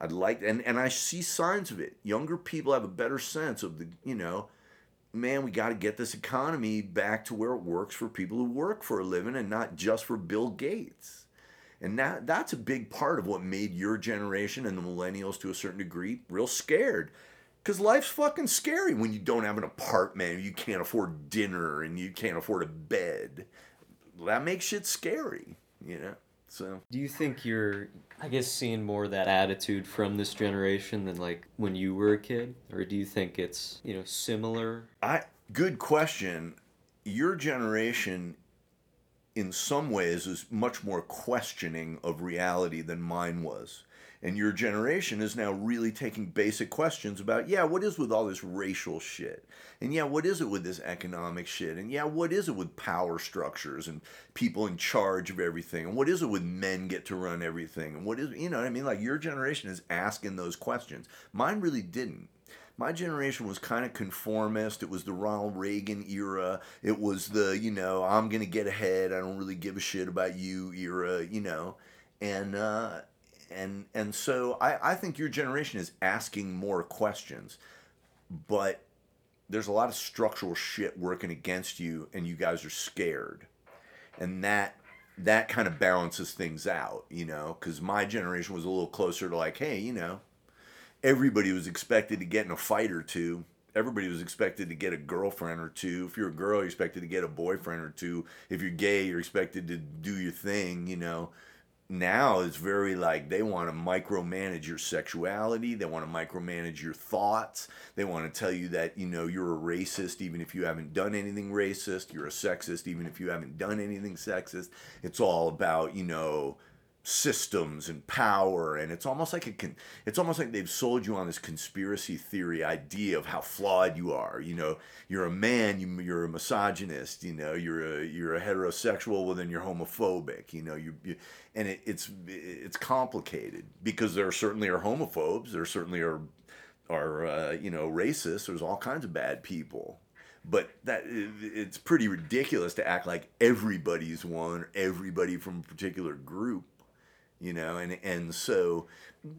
I'd like, and, and I see signs of it. Younger people have a better sense of the, you know, man, we got to get this economy back to where it works for people who work for a living and not just for Bill Gates. And that that's a big part of what made your generation and the millennials to a certain degree real scared. Cause life's fucking scary when you don't have an apartment, you can't afford dinner, and you can't afford a bed. That makes shit scary, you know. So. Do you think you're, I guess, seeing more of that attitude from this generation than like when you were a kid, or do you think it's you know similar? I good question. Your generation in some ways is much more questioning of reality than mine was. And your generation is now really taking basic questions about, yeah, what is with all this racial shit? And yeah, what is it with this economic shit? And yeah, what is it with power structures and people in charge of everything? And what is it with men get to run everything? And what is, you know what I mean? Like your generation is asking those questions. Mine really didn't my generation was kind of conformist. It was the Ronald Reagan era. It was the, you know, I'm going to get ahead. I don't really give a shit about you era, you know. And, uh, and, and so I, I think your generation is asking more questions, but there's a lot of structural shit working against you and you guys are scared. And that that kind of balances things out, you know, because my generation was a little closer to like, hey, you know, everybody was expected to get in a fight or two. Everybody was expected to get a girlfriend or two. If you're a girl, you're expected to get a boyfriend or two. If you're gay, you're expected to do your thing, you know. Now it's very like they want to micromanage your sexuality. They want to micromanage your thoughts. They want to tell you that, you know, you're a racist even if you haven't done anything racist. You're a sexist even if you haven't done anything sexist. It's all about, you know, systems and power and it's almost like a con- it's almost like they've sold you on this conspiracy theory idea of how flawed you are you know? You're a man you, you're a misogynist you know? You're a you're a heterosexual well then you're homophobic you know? You, you and it, it's it's complicated because there certainly are homophobes there certainly are are uh, you know racists there's all kinds of bad people. But that it's pretty ridiculous to act like everybody's one everybody from a particular group you know and and so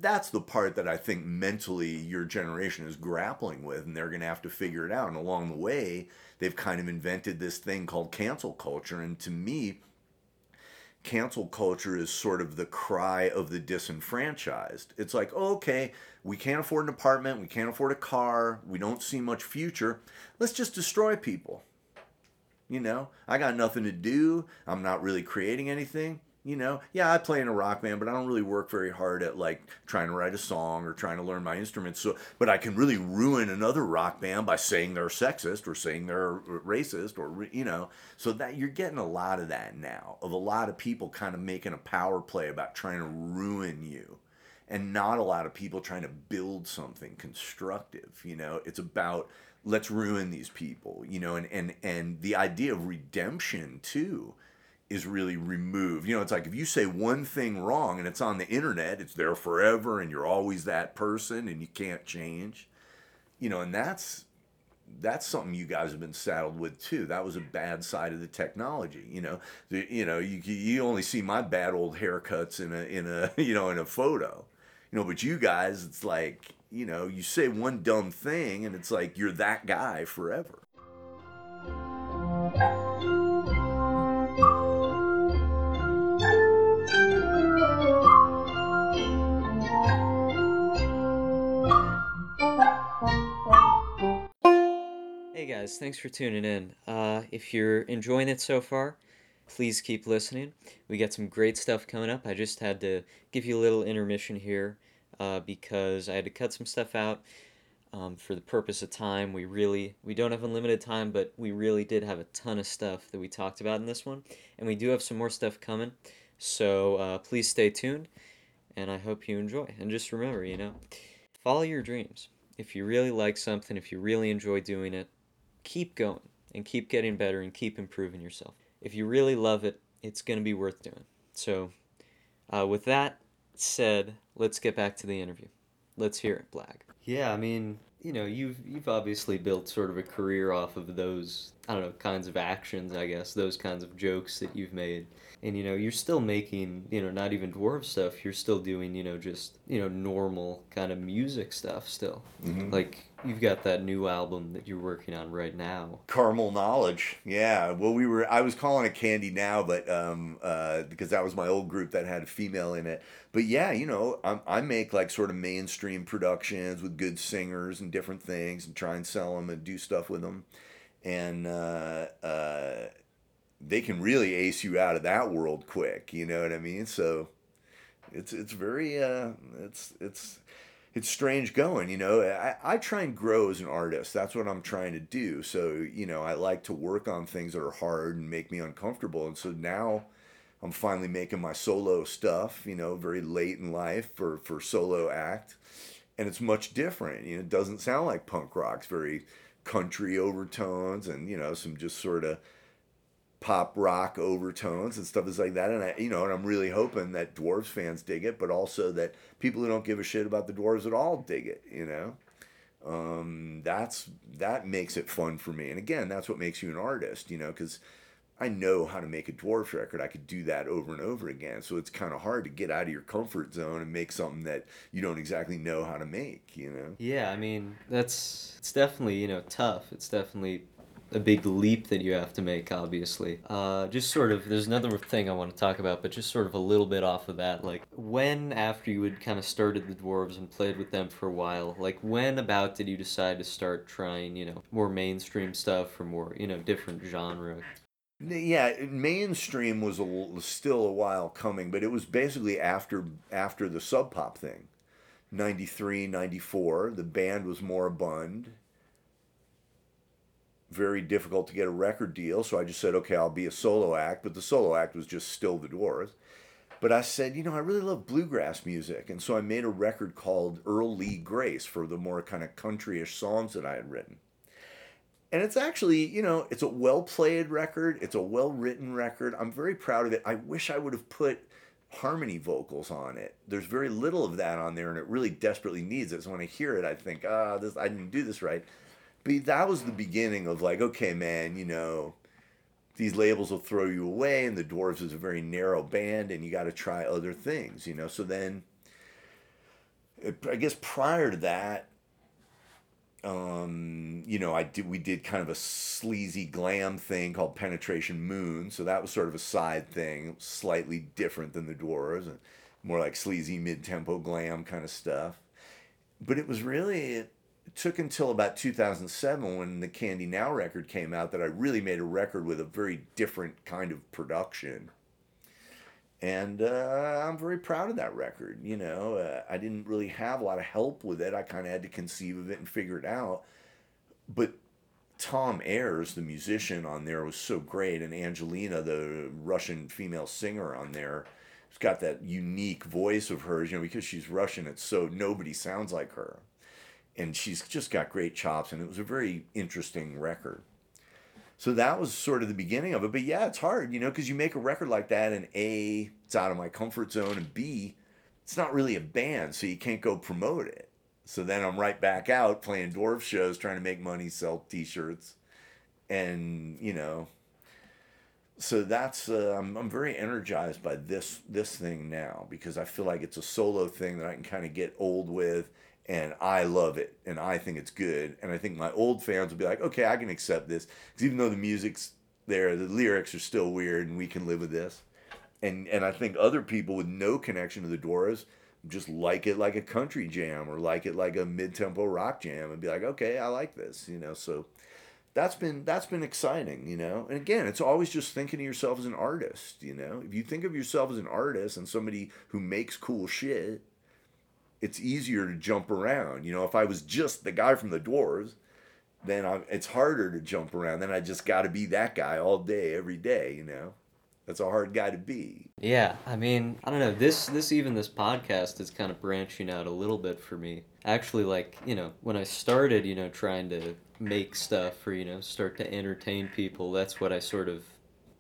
that's the part that i think mentally your generation is grappling with and they're going to have to figure it out. And along the way they've kind of invented this thing called cancel culture. And to me cancel culture is sort of the cry of the disenfranchised. It's like okay we can't afford an apartment we can't afford a car we don't see much future. Let's just destroy people. You know i got nothing to do. I'm not really creating anything you know? Yeah i play in a rock band but i don't really work very hard at like trying to write a song or trying to learn my instruments so but i can really ruin another rock band by saying they're sexist or saying they're racist or you know? So that you're getting a lot of that now of a lot of people kind of making a power play about trying to ruin you and not a lot of people trying to build something constructive you know? It's about let's ruin these people you know? And and and the idea of redemption too is really removed. You know, it's like if you say one thing wrong and it's on the internet, it's there forever and you're always that person and you can't change. You know, and that's that's something you guys have been saddled with too. That was a bad side of the technology. You know, the, you know, you you only see my bad old haircuts in a in a you know in a photo. You know, but you guys, it's like you know, you say one dumb thing and it's like you're that guy forever. Hey guys, thanks for tuning in. Uh, if you're enjoying it so far, please keep listening. We got some great stuff coming up. I just had to give you a little intermission here uh, because I had to cut some stuff out um, for the purpose of time. We really we don't have unlimited time, but we really did have a ton of stuff that we talked about in this one, and we do have some more stuff coming. So uh, please stay tuned, and I hope you enjoy. And just remember, you know, follow your dreams. If you really like something, if you really enjoy doing it, keep going and keep getting better and keep improving yourself. If you really love it, it's going to be worth doing. So, uh, with that said, let's get back to the interview. Let's hear it, Blag. Yeah, I mean, you know, you've you've obviously built sort of a career off of those I don't know kinds of actions, I guess, those kinds of jokes that you've made, and you know, you're still making you know not even dwarf stuff. You're still doing you know just you know normal kind of music stuff still. Mhm. Like you've got that new album that you're working on right now. Caramel Knowledge. Yeah. Well, we were, I was calling it Candy Now, but, um, uh, because that was my old group that had a female in it. But yeah, you know, I, I make like sort of mainstream productions with good singers and different things and try and sell them and do stuff with them. And, uh, uh, they can really ace you out of that world quick. You know what I mean? So it's, it's very, uh, it's, it's, it's strange going, you know. I, I try and grow as an artist. That's what I'm trying to do. So, you know, I like to work on things that are hard and make me uncomfortable. And so now I'm finally making my solo stuff, you know, very late in life for, for solo act. And it's much different. You know, it doesn't sound like punk rock. It's very country overtones and, you know, some just sort of pop rock overtones and stuff is like that. And I you know and I'm really hoping that dwarves fans dig it but also that people who don't give a shit about the dwarves at all dig it you know? Um that's that makes it fun for me. And again that's what makes you an artist you know because I know how to make a dwarf record I could do that over and over again so it's kind of hard to get out of your comfort zone and make something that you don't exactly know how to make you know Yeah, I mean, that's it's definitely, you know, tough. It's definitely a big leap that you have to make, obviously. Uh, just sort of, there's another thing I want to talk about, but just sort of a little bit off of that. Like, when, after you had kind of started the Dwarves and played with them for a while, like, when about did you decide to start trying, you know, more mainstream stuff or more, you know, different genre? Yeah, mainstream was a, still a while coming, but it was basically after after the Sub Pop thing. 93, 94, the band was moribund. Very difficult to get a record deal, so I just said, okay, I'll be a solo act, but the solo act was just still the Dwarves. But I said, you know, I really love bluegrass music, and so I made a record called Earl Lee Grace for the more kind of countryish songs that I had written and it's actually you know it's a well played record. It's a well written record. I'm very proud of it. I wish i would have put harmony vocals on it. There's very little of that on there and it really desperately needs it. So when i hear it i think ah this i didn't do this right. But that was the beginning of like okay man you know these labels will throw you away and the dwarves is a very narrow band and you got to try other things you know? So then i guess prior to that um, you know, I did we did kind of a sleazy glam thing called Penetration Moon, so that was sort of a side thing, slightly different than the Dwarves, and more like sleazy mid-tempo glam kind of stuff. But it was really it took until about 2007 when the Candy Now record came out that I really made a record with a very different kind of production. And uh, I'm very proud of that record. You know, uh, I didn't really have a lot of help with it. I kind of had to conceive of it and figure it out. But Tom Ayers, the musician on there, was so great, and Angelina, the Russian female singer on there, has got that unique voice of hers. You know, because she's Russian, it's so nobody sounds like her, and she's just got great chops. And it was a very interesting record. So that was sort of the beginning of it. But yeah, it's hard, you know, because you make a record like that, and A, it's out of my comfort zone, and B, it's not really a band, so you can't go promote it. So then I'm right back out playing dwarf shows, trying to make money, sell T-shirts, and you know. So that's uh, I'm I'm very energized by this this thing now because I feel like it's a solo thing that I can kind of get old with, and I love it, and I think it's good, and I think my old fans will be like, okay, I can accept this, because even though the music's there. The lyrics are still weird, and we can live with this. And and I think other people with no connection to the Dwarves just like it like a country jam or like it like a mid-tempo rock jam and be like, okay, I like this, you know. So that's been that's been exciting, you know. And again, it's always just thinking of yourself as an artist, you know. If you think of yourself as an artist and somebody who makes cool shit, it's easier to jump around. You know, if I was just the guy from the Dwarves, then I'm, it's harder to jump around. Then I just got to be that guy all day, every day. You know, that's a hard guy to be. Yeah, I mean, I don't know. This this even this podcast is kind of branching out a little bit for me. Actually, like you know, when I started, you know, trying to make stuff or you know start to entertain people, that's what I sort of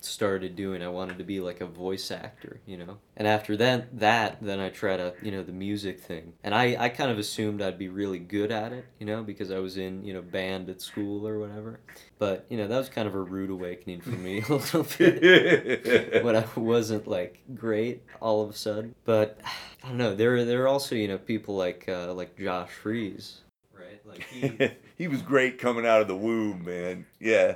started doing. I wanted to be like a voice actor, you know. And after that, that then I tried to, you know, the music thing. And I, I kind of assumed I'd be really good at it, you know, because I was in, you know, band at school or whatever. But you know, that was kind of a rude awakening for me a little bit when I wasn't like great all of a sudden. But I don't know. There, there are also, you know, people like uh, like Josh Freese, right? Like he. he was great coming out of the womb, man. Yeah.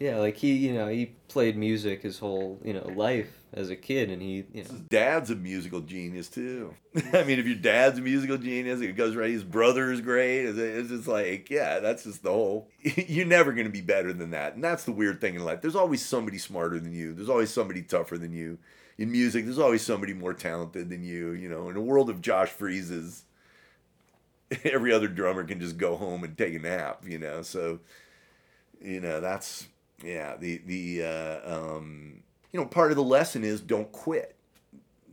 Yeah, like he, you know, he played music his whole, you know, life as a kid, and he, you know. His dad's a musical genius too. I mean, if your dad's a musical genius, it goes right. His brother's is great. It's just like, yeah, that's just the whole. You're never gonna be better than that, and that's the weird thing in life. There's always somebody smarter than you. There's always somebody tougher than you. In music, there's always somebody more talented than you. You know, in a world of Josh Freeses, every other drummer can just go home and take a nap. You know, so you know that's yeah, the the uh, um, you know part of the lesson is don't quit,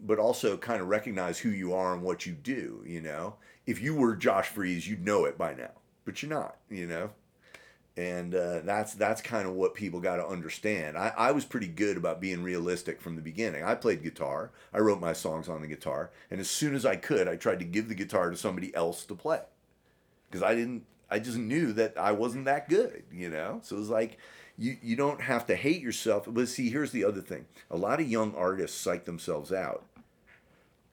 but also kind of recognize who you are and what you do. You know, if you were Josh Freese, you'd know it by now, but you're not. You know, and uh, that's that's kind of what people got to understand. I, I was pretty good about being realistic from the beginning. I played guitar. I wrote my songs on the guitar, and as soon as I could, I tried to give the guitar to somebody else to play, because I didn't. I just knew that I wasn't that good. You know, so it was like you, you don't have to hate yourself. But see, here's the other thing a lot of young artists psych themselves out.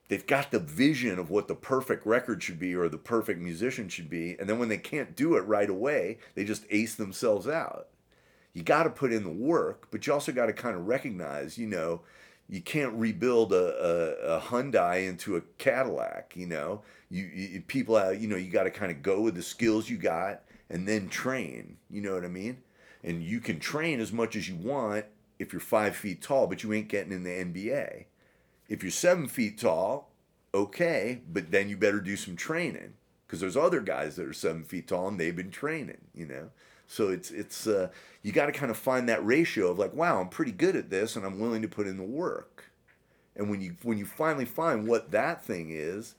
They've got the vision of what the perfect record should be or the perfect musician should be. And then when they can't do it right away, they just ace themselves out. You got to put in the work, but you also got to kind of recognize, you know, you can't rebuild a, a, a Hyundai into a Cadillac, you know. You, you people, uh, you know, you got to kind of go with the skills you got and then train. You know what I mean? And you can train as much as you want if you're five feet tall, but you ain't getting in the NBA. If you're seven feet tall, okay, but then you better do some training because there's other guys that are seven feet tall and they've been training, you know. So it's it's uh, you got to kind of find that ratio of like, wow, I'm pretty good at this and I'm willing to put in the work. And when you when you finally find what that thing is,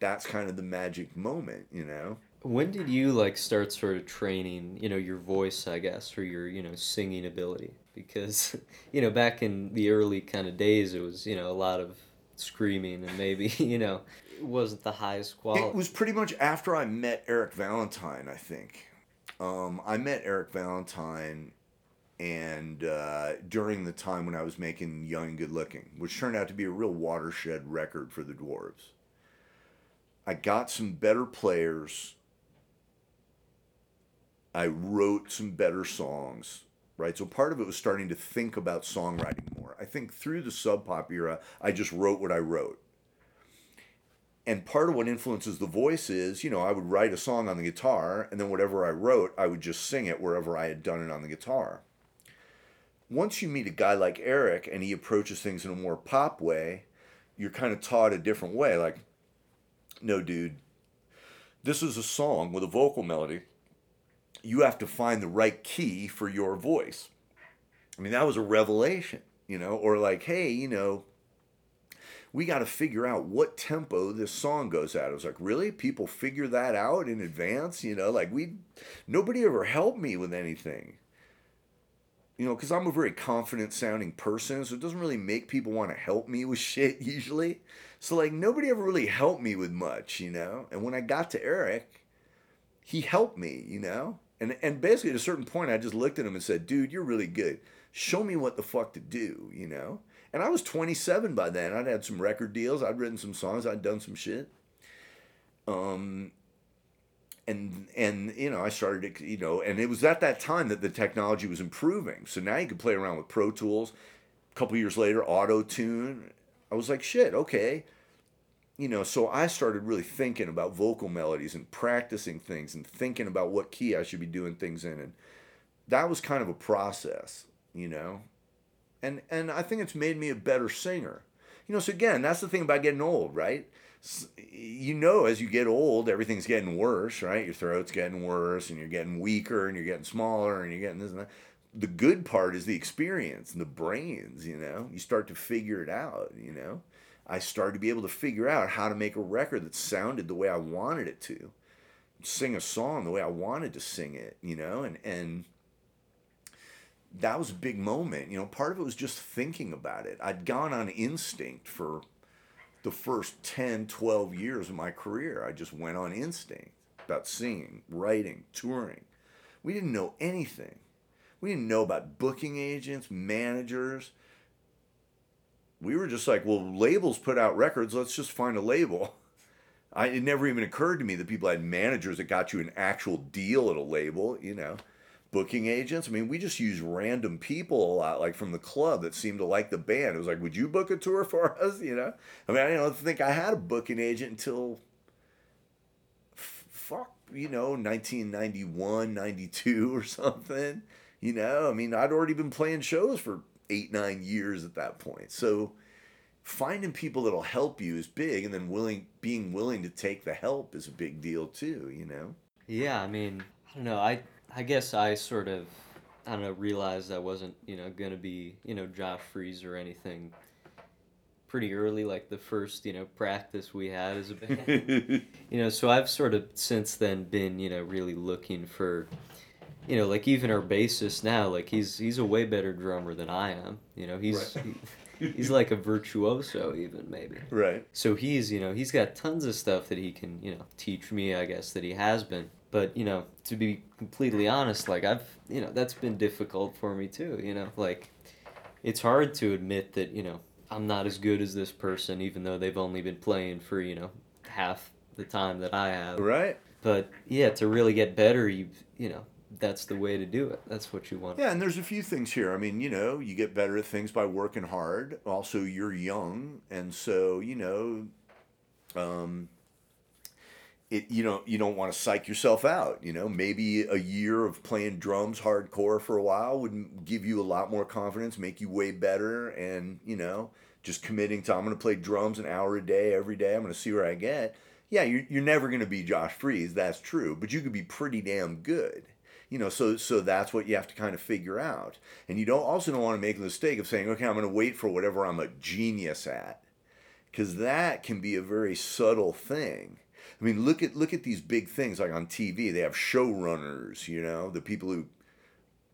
that's kind of the magic moment, you know. When did you like start sort of training, you know, your voice, I guess, or your, you know, singing ability? Because, you know, back in the early kind of days, it was, you know, a lot of screaming and maybe, you know, it wasn't the highest quality. It was pretty much after I met Eric Valentine, I think. Um, I met Eric Valentine and uh, during the time when I was making Young and Good Looking, which turned out to be a real watershed record for the Dwarves. I got some better players I wrote some better songs, right? So part of it was starting to think about songwriting more. I think through the sub pop era, I just wrote what I wrote. And part of what influences the voice is, you know, I would write a song on the guitar, and then whatever I wrote, I would just sing it wherever I had done it on the guitar. Once you meet a guy like Eric and he approaches things in a more pop way, you're kind of taught a different way. Like, no, dude, this is a song with a vocal melody you have to find the right key for your voice. I mean, that was a revelation, you know, or like, hey, you know, we got to figure out what tempo this song goes at. I was like, really? People figure that out in advance? You know, like we, nobody ever helped me with anything. You know, because I'm a very confident sounding person, so it doesn't really make people want to help me with shit usually. So, like, nobody ever really helped me with much, you know? And when I got to Eric, he helped me, you know? And and basically at a certain point, I just looked at him and said, "Dude, you're really good. Show me what the fuck to do," you know. And I was 27 by then. I'd had some record deals. I'd written some songs. I'd done some shit. Um, and and you know I started to, you know and it was at that time that the technology was improving. So now you could play around with Pro Tools. A couple years later, Auto Tune. I was like, shit, okay. You know, so I started really thinking about vocal melodies and practicing things and thinking about what key I should be doing things in, and that was kind of a process, you know, and and I think it's made me a better singer. You know, so again, that's the thing about getting old, right? you know as you get old everything's getting worse right? Your throat's getting worse and you're getting weaker and you're getting smaller and you're getting this and that. The good part is the experience and the brains you know? You start to figure it out you know i started to be able to figure out how to make a record that sounded the way i wanted it to sing a song the way i wanted to sing it you know and and that was a big moment you know part of it was just thinking about it i'd gone on instinct for the first 10, 12 years of my career. I just went on instinct about singing, writing, touring. We didn't know anything. We didn't know about booking agents, managers. We were just like, well, labels put out records. Let's just find a label. I, it never even occurred to me that people had managers that got you an actual deal at a label, you know booking agents. I mean, we just use random people a lot, like from the club that seemed to like the band. It was like, would you book a tour for us? You know, I mean, I don't think I had a booking agent until fuck, you know, 1991, 92 or something. You know, I mean, I'd already been playing shows for eight, nine years at that point. So finding people that'll help you is big, and then willing, being willing to take the help is a big deal too. You know. Yeah, I mean, I don't know. I I guess I sort of, I don't know, realized I wasn't, you know, gonna be, you know, Josh Freese or anything pretty early, like the first, you know, practice we had as a band. you know, so I've sort of since then been, you know, really looking for, you know, like even our bassist now, like he's he's a way better drummer than I am. You know, he's right. he, he's like a virtuoso even maybe. Right. So he's, you know, he's got tons of stuff that he can, you know, teach me, I guess that he has been but you know to be completely honest like i've you know that's been difficult for me too you know like it's hard to admit that you know i'm not as good as this person even though they've only been playing for you know half the time that i have right but yeah to really get better you you know that's the way to do it. That's what you want. Yeah and there's a few things here. I mean you know you get better at things by working hard. Also you're young and so you know um it you know you don't want to psych yourself out you know? Maybe a year of playing drums hardcore for a while would give you a lot more confidence make you way better and you know just committing to i'm going to play drums an hour a day every day i'm going to see where i get. Yeah you're, you're never going to be josh freese that's true but you could be pretty damn good you know so so that's what you have to kind of figure out and you don't also don't want to make the mistake of saying okay i'm going to wait for whatever i'm a genius at because that can be a very subtle thing I mean, look at look at these big things like on TV. They have showrunners, you know, the people who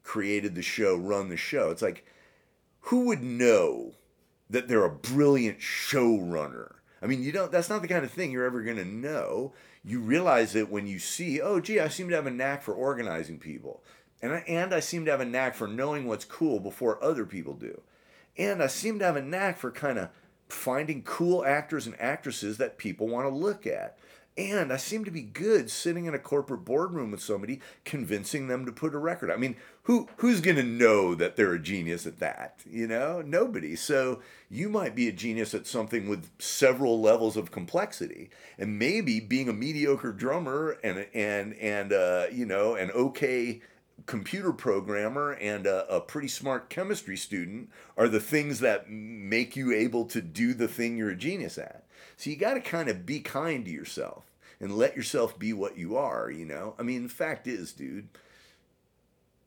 created the show run the show. It's like, who would know that they're a brilliant showrunner? I mean, you don't. That's not the kind of thing you're ever gonna know. You realize it when you see, oh, gee, I seem to have a knack for organizing people, and I, and I seem to have a knack for knowing what's cool before other people do, and I seem to have a knack for kind of finding cool actors and actresses that people want to look at. And I seem to be good sitting in a corporate boardroom with somebody, convincing them to put a record. I mean, who who's going to know that they're a genius at that? You know, nobody. So you might be a genius at something with several levels of complexity, and maybe being a mediocre drummer and and and uh, you know an okay computer programmer and a, a, pretty smart chemistry student are the things that make you able to do the thing you're a genius at. So you got to kind of be kind to yourself and let yourself be what you are, you know? I mean, the fact is, dude,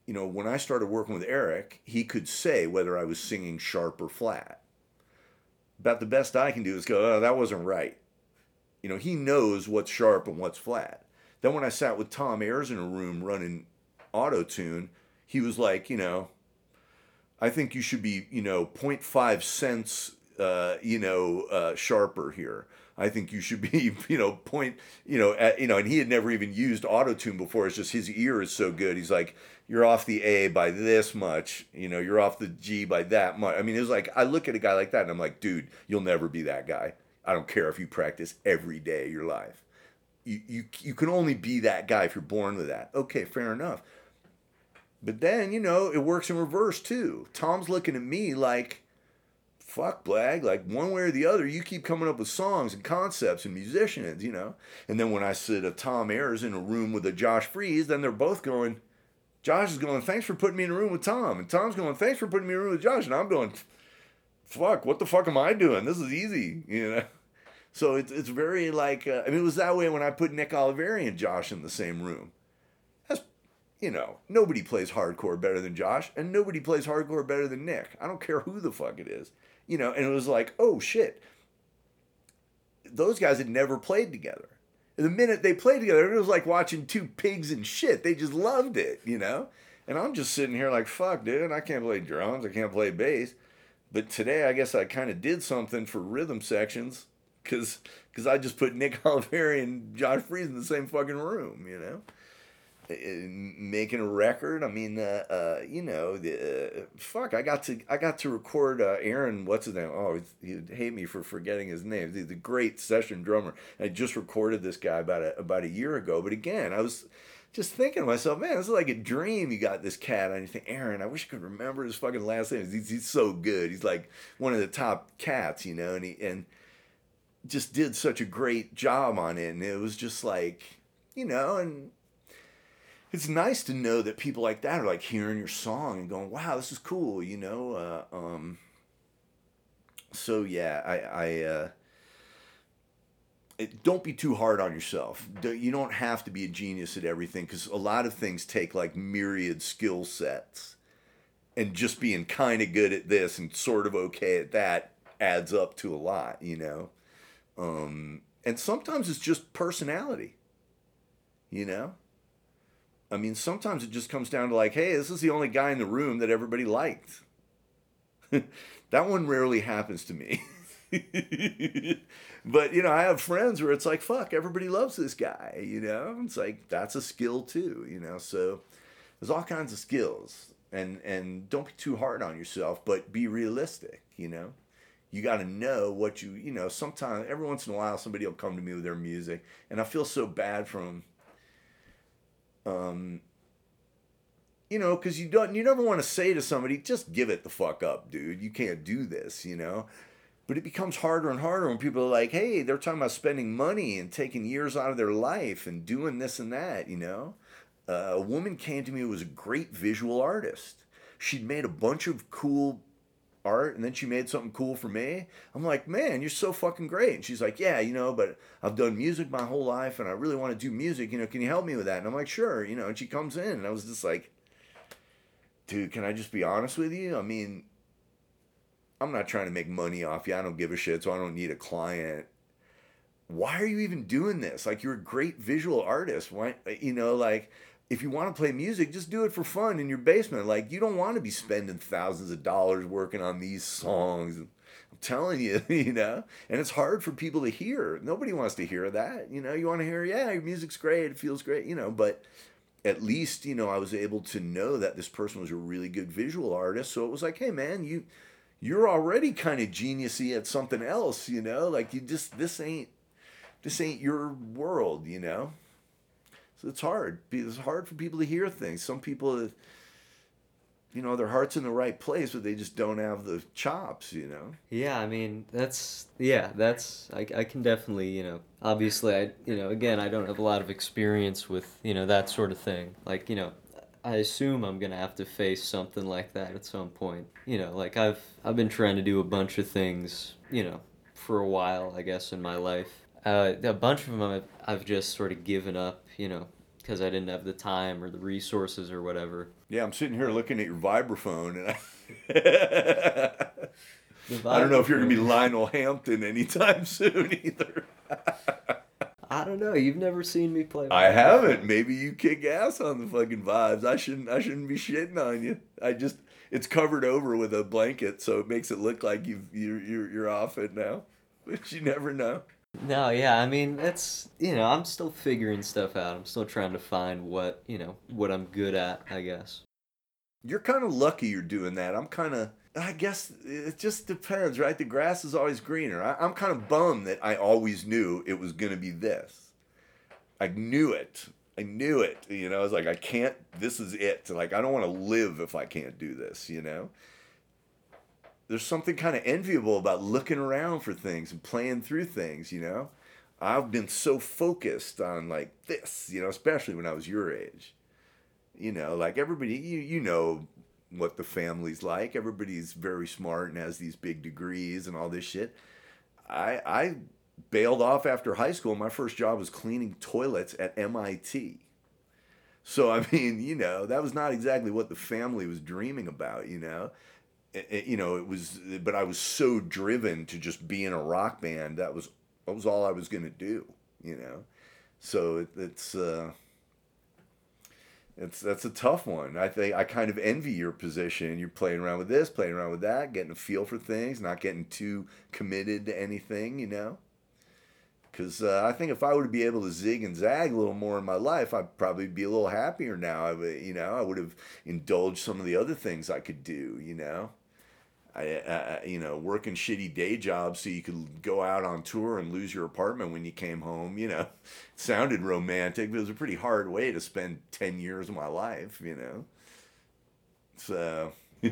you know, when I started working with Eric, he could say whether I was singing sharp or flat. About the best I can do is go, oh, that wasn't right. You know, he knows what's sharp and what's flat. Then when I sat with Tom Ayers in a room running auto tune, he was like, you know, I think you should be, you know, 0.5 cents, uh, you know, uh, sharper here. I think you should be, you know, point, you know, at, you know, and he had never even used auto tune before. It's just his ear is so good. He's like, you're off the A by this much, you know, you're off the G by that much. I mean, it's like I look at a guy like that and I'm like, dude, you'll never be that guy. I don't care if you practice every day of your life. you, you you can only be that guy if you're born with that. Okay, fair enough. But then, you know, it works in reverse too. Tom's looking at me like, fuck, Blag, like one way or the other, you keep coming up with songs and concepts and musicians, you know? And then when I sit a Tom Ayers in a room with a Josh Freese, then they're both going, Josh is going, thanks for putting me in a room with Tom. And Tom's going, thanks for putting me in a room with Josh. And I'm going, fuck, what the fuck am I doing? This is easy, you know? So it's, it's very like, uh, I mean, it was that way when I put Nick Oliveri and Josh in the same room. You know, nobody plays hardcore better than Josh, and nobody plays hardcore better than Nick. I don't care who the fuck it is. You know, and it was like, oh shit. Those guys had never played together. And the minute they played together, it was like watching two pigs and shit. They just loved it, you know? And I'm just sitting here like, fuck, dude, I can't play drums, I can't play bass. But today, I guess I kind of did something for rhythm sections because cause I just put Nick Oliveri and Josh Freese in the same fucking room, you know? Making a record. I mean, uh, uh, you know, the, uh, fuck. I got to I got to record uh, Aaron. What's his name? Oh, he'd hate me for forgetting his name. The, a great session drummer. I just recorded this guy about a, about a year ago. But again, I was just thinking to myself, man, this is like a dream. You got this cat, and you think, Aaron, I wish I could remember his fucking last name. He's, he's so good. He's like one of the top cats, you know, and he and just did such a great job on it. And it was just like, you know, and it's nice to know that people like that are like hearing your song and going, "Wow, this is cool," you know. Uh, um, so yeah, I, I uh, it, don't be too hard on yourself. You don't have to be a genius at everything because a lot of things take like myriad skill sets, and just being kind of good at this and sort of okay at that adds up to a lot, you know. Um, and sometimes it's just personality, you know I mean, sometimes it just comes down to like, hey, this is the only guy in the room that everybody liked. that one rarely happens to me. but you know, I have friends where it's like, fuck, everybody loves this guy. You know, it's like that's a skill too. You know, so there's all kinds of skills, and and don't be too hard on yourself, but be realistic. You know, you got to know what you you know. Sometimes, every once in a while, somebody will come to me with their music, and I feel so bad for them um, you know, because you don't, you never want to say to somebody, just give it the fuck up, dude. You can't do this, you know. But it becomes harder and harder when people are like, hey, they're talking about spending money and taking years out of their life and doing this and that, you know. Uh, a woman came to me who was a great visual artist. She'd made a bunch of cool art and then she made something cool for me. I'm like, man, you're so fucking great. And she's like, yeah, you know, but I've done music my whole life and I really want to do music. You know, can you help me with that? And I'm like, sure. You know, and she comes in and I was just like, dude, can I just be honest with you? I mean, I'm not trying to make money off you. I don't give a shit, so I don't need a client. Why are you even doing this? Like, you're a great visual artist. Why, you know, like, if you want to play music, just do it for fun in your basement. Like you don't want to be spending thousands of dollars working on these songs. I'm telling you, you know, and it's hard for people to hear. Nobody wants to hear that. You know, you want to hear, yeah, your music's great, it feels great, you know, but at least, you know, I was able to know that this person was a really good visual artist. So it was like, hey man, you you're already kind of geniusy at something else, you know? Like you just this ain't this ain't your world, you know? It's hard. It's hard for people to hear things. Some people, you know, their heart's in the right place, but they just don't have the chops, you know? Yeah, I mean, that's, yeah, that's, I, I can definitely, you know, obviously, I, you know, again, I don't have a lot of experience with, you know, that sort of thing. Like, you know, I assume I'm gonna have to face something like that at some point. You know, like I've I've been trying to do a bunch of things, you know, for a while, I guess, in my life uh, a bunch of them I've, I've just sort of given up, you know, because I didn't have the time or the resources or whatever. Yeah, I'm sitting here looking at your vibraphone, and I, I don't know if you're gonna be Lionel Hampton anytime soon either. I don't know. You've never seen me play. I haven't. Maybe you kick ass on the fucking vibes. I shouldn't. I shouldn't be shitting on you. I just it's covered over with a blanket, so it makes it look like you've you're you're, you're off it now. But you never know. No, yeah, I mean, it's, you know, I'm still figuring stuff out. I'm still trying to find what, you know, what I'm good at, I guess. You're kind of lucky you're doing that. I'm kind of, I guess it just depends, right? The grass is always greener. I, am kind of bummed that I always knew it was going to be this. I knew it. I knew it. You know, I was like, I can't. This is it. Like, I don't want to live if I can't do this. You know. There's something kind of enviable about looking around for things and playing through things. You know. I've been so focused on like this. You know, especially when I was your age. You know, like everybody, you you know what the family's like. Everybody's very smart and has these big degrees and all this shit. I I bailed off after high school. My first job was cleaning toilets at MIT. So I mean, you know, that was not exactly what the family was dreaming about, you know. It, it, you know, it was but I was so driven to just be in a rock band. That was that was all I was going to do, you know. So it, it's uh it's that's a tough one. I think I kind of envy your position. You're playing around with this, playing around with that, getting a feel for things, not getting too committed to anything, you know. Because uh, I think if I were to be able to zig and zag a little more in my life, I'd probably be a little happier now. I would, you know, I would have indulged some of the other things I could do, you know. I, I, you know, working shitty day jobs so you could go out on tour and lose your apartment when you came home. You know, it sounded romantic, but it was a pretty hard way to spend ten years of my life. You know, so.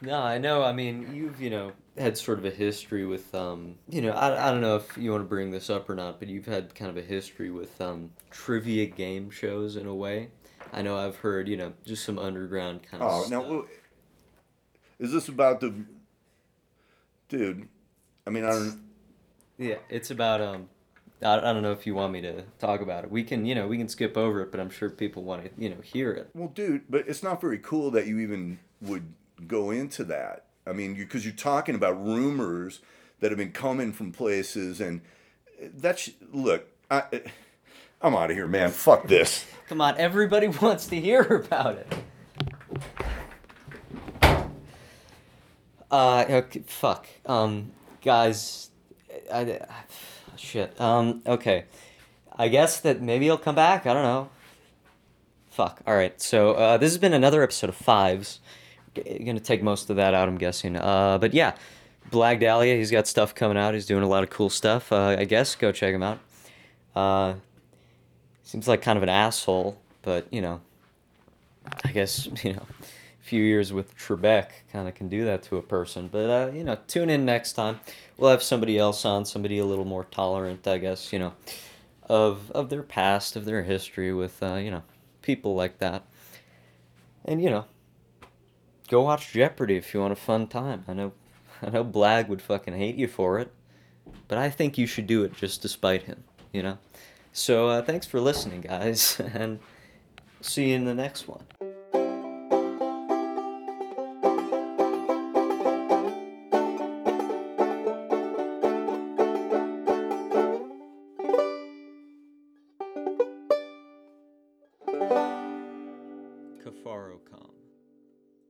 no, I know. I mean, you've you know had sort of a history with um, you know, I, I don't know if you want to bring this up or not, but you've had kind of a history with um, trivia game shows in a way. I know I've heard you know just some underground kind of. Oh, stuff. now is this about the dude? I mean, I don't. Yeah, it's about um. I, I don't know if you want me to talk about it. We can, you know, we can skip over it, but I'm sure people want to, you know, hear it. Well, dude, but it's not very cool that you even would go into that. I mean, because you, are talking about rumors that have been coming from places, and that's look. I, I'm out of here, man. Fuck this. Come on, everybody wants to hear about it. Uh, okay, fuck. Um, guys, I, I, shit. Um, okay. I guess that maybe he'll come back. I don't know. Fuck. All right. So uh, this has been another episode of Fives. G- gonna take most of that out, I'm guessing. Uh, but yeah, Blag Dahlia. He's got stuff coming out. He's doing a lot of cool stuff. Uh, I guess go check him out. Uh, seems like kind of an asshole, but you know, I guess you know few years with Trebek kind of can do that to a person. But, uh, you know, tune in next time. We'll have somebody else on, somebody a little more tolerant, I guess, you know, of, of their past, of their history with, uh, you know, people like that. And, you know, go watch Jeopardy if you want a fun time. I know, I know Blag would fucking hate you for it, but I think you should do it just despite him, you know? So, uh, thanks for listening, guys, and see you in the next one.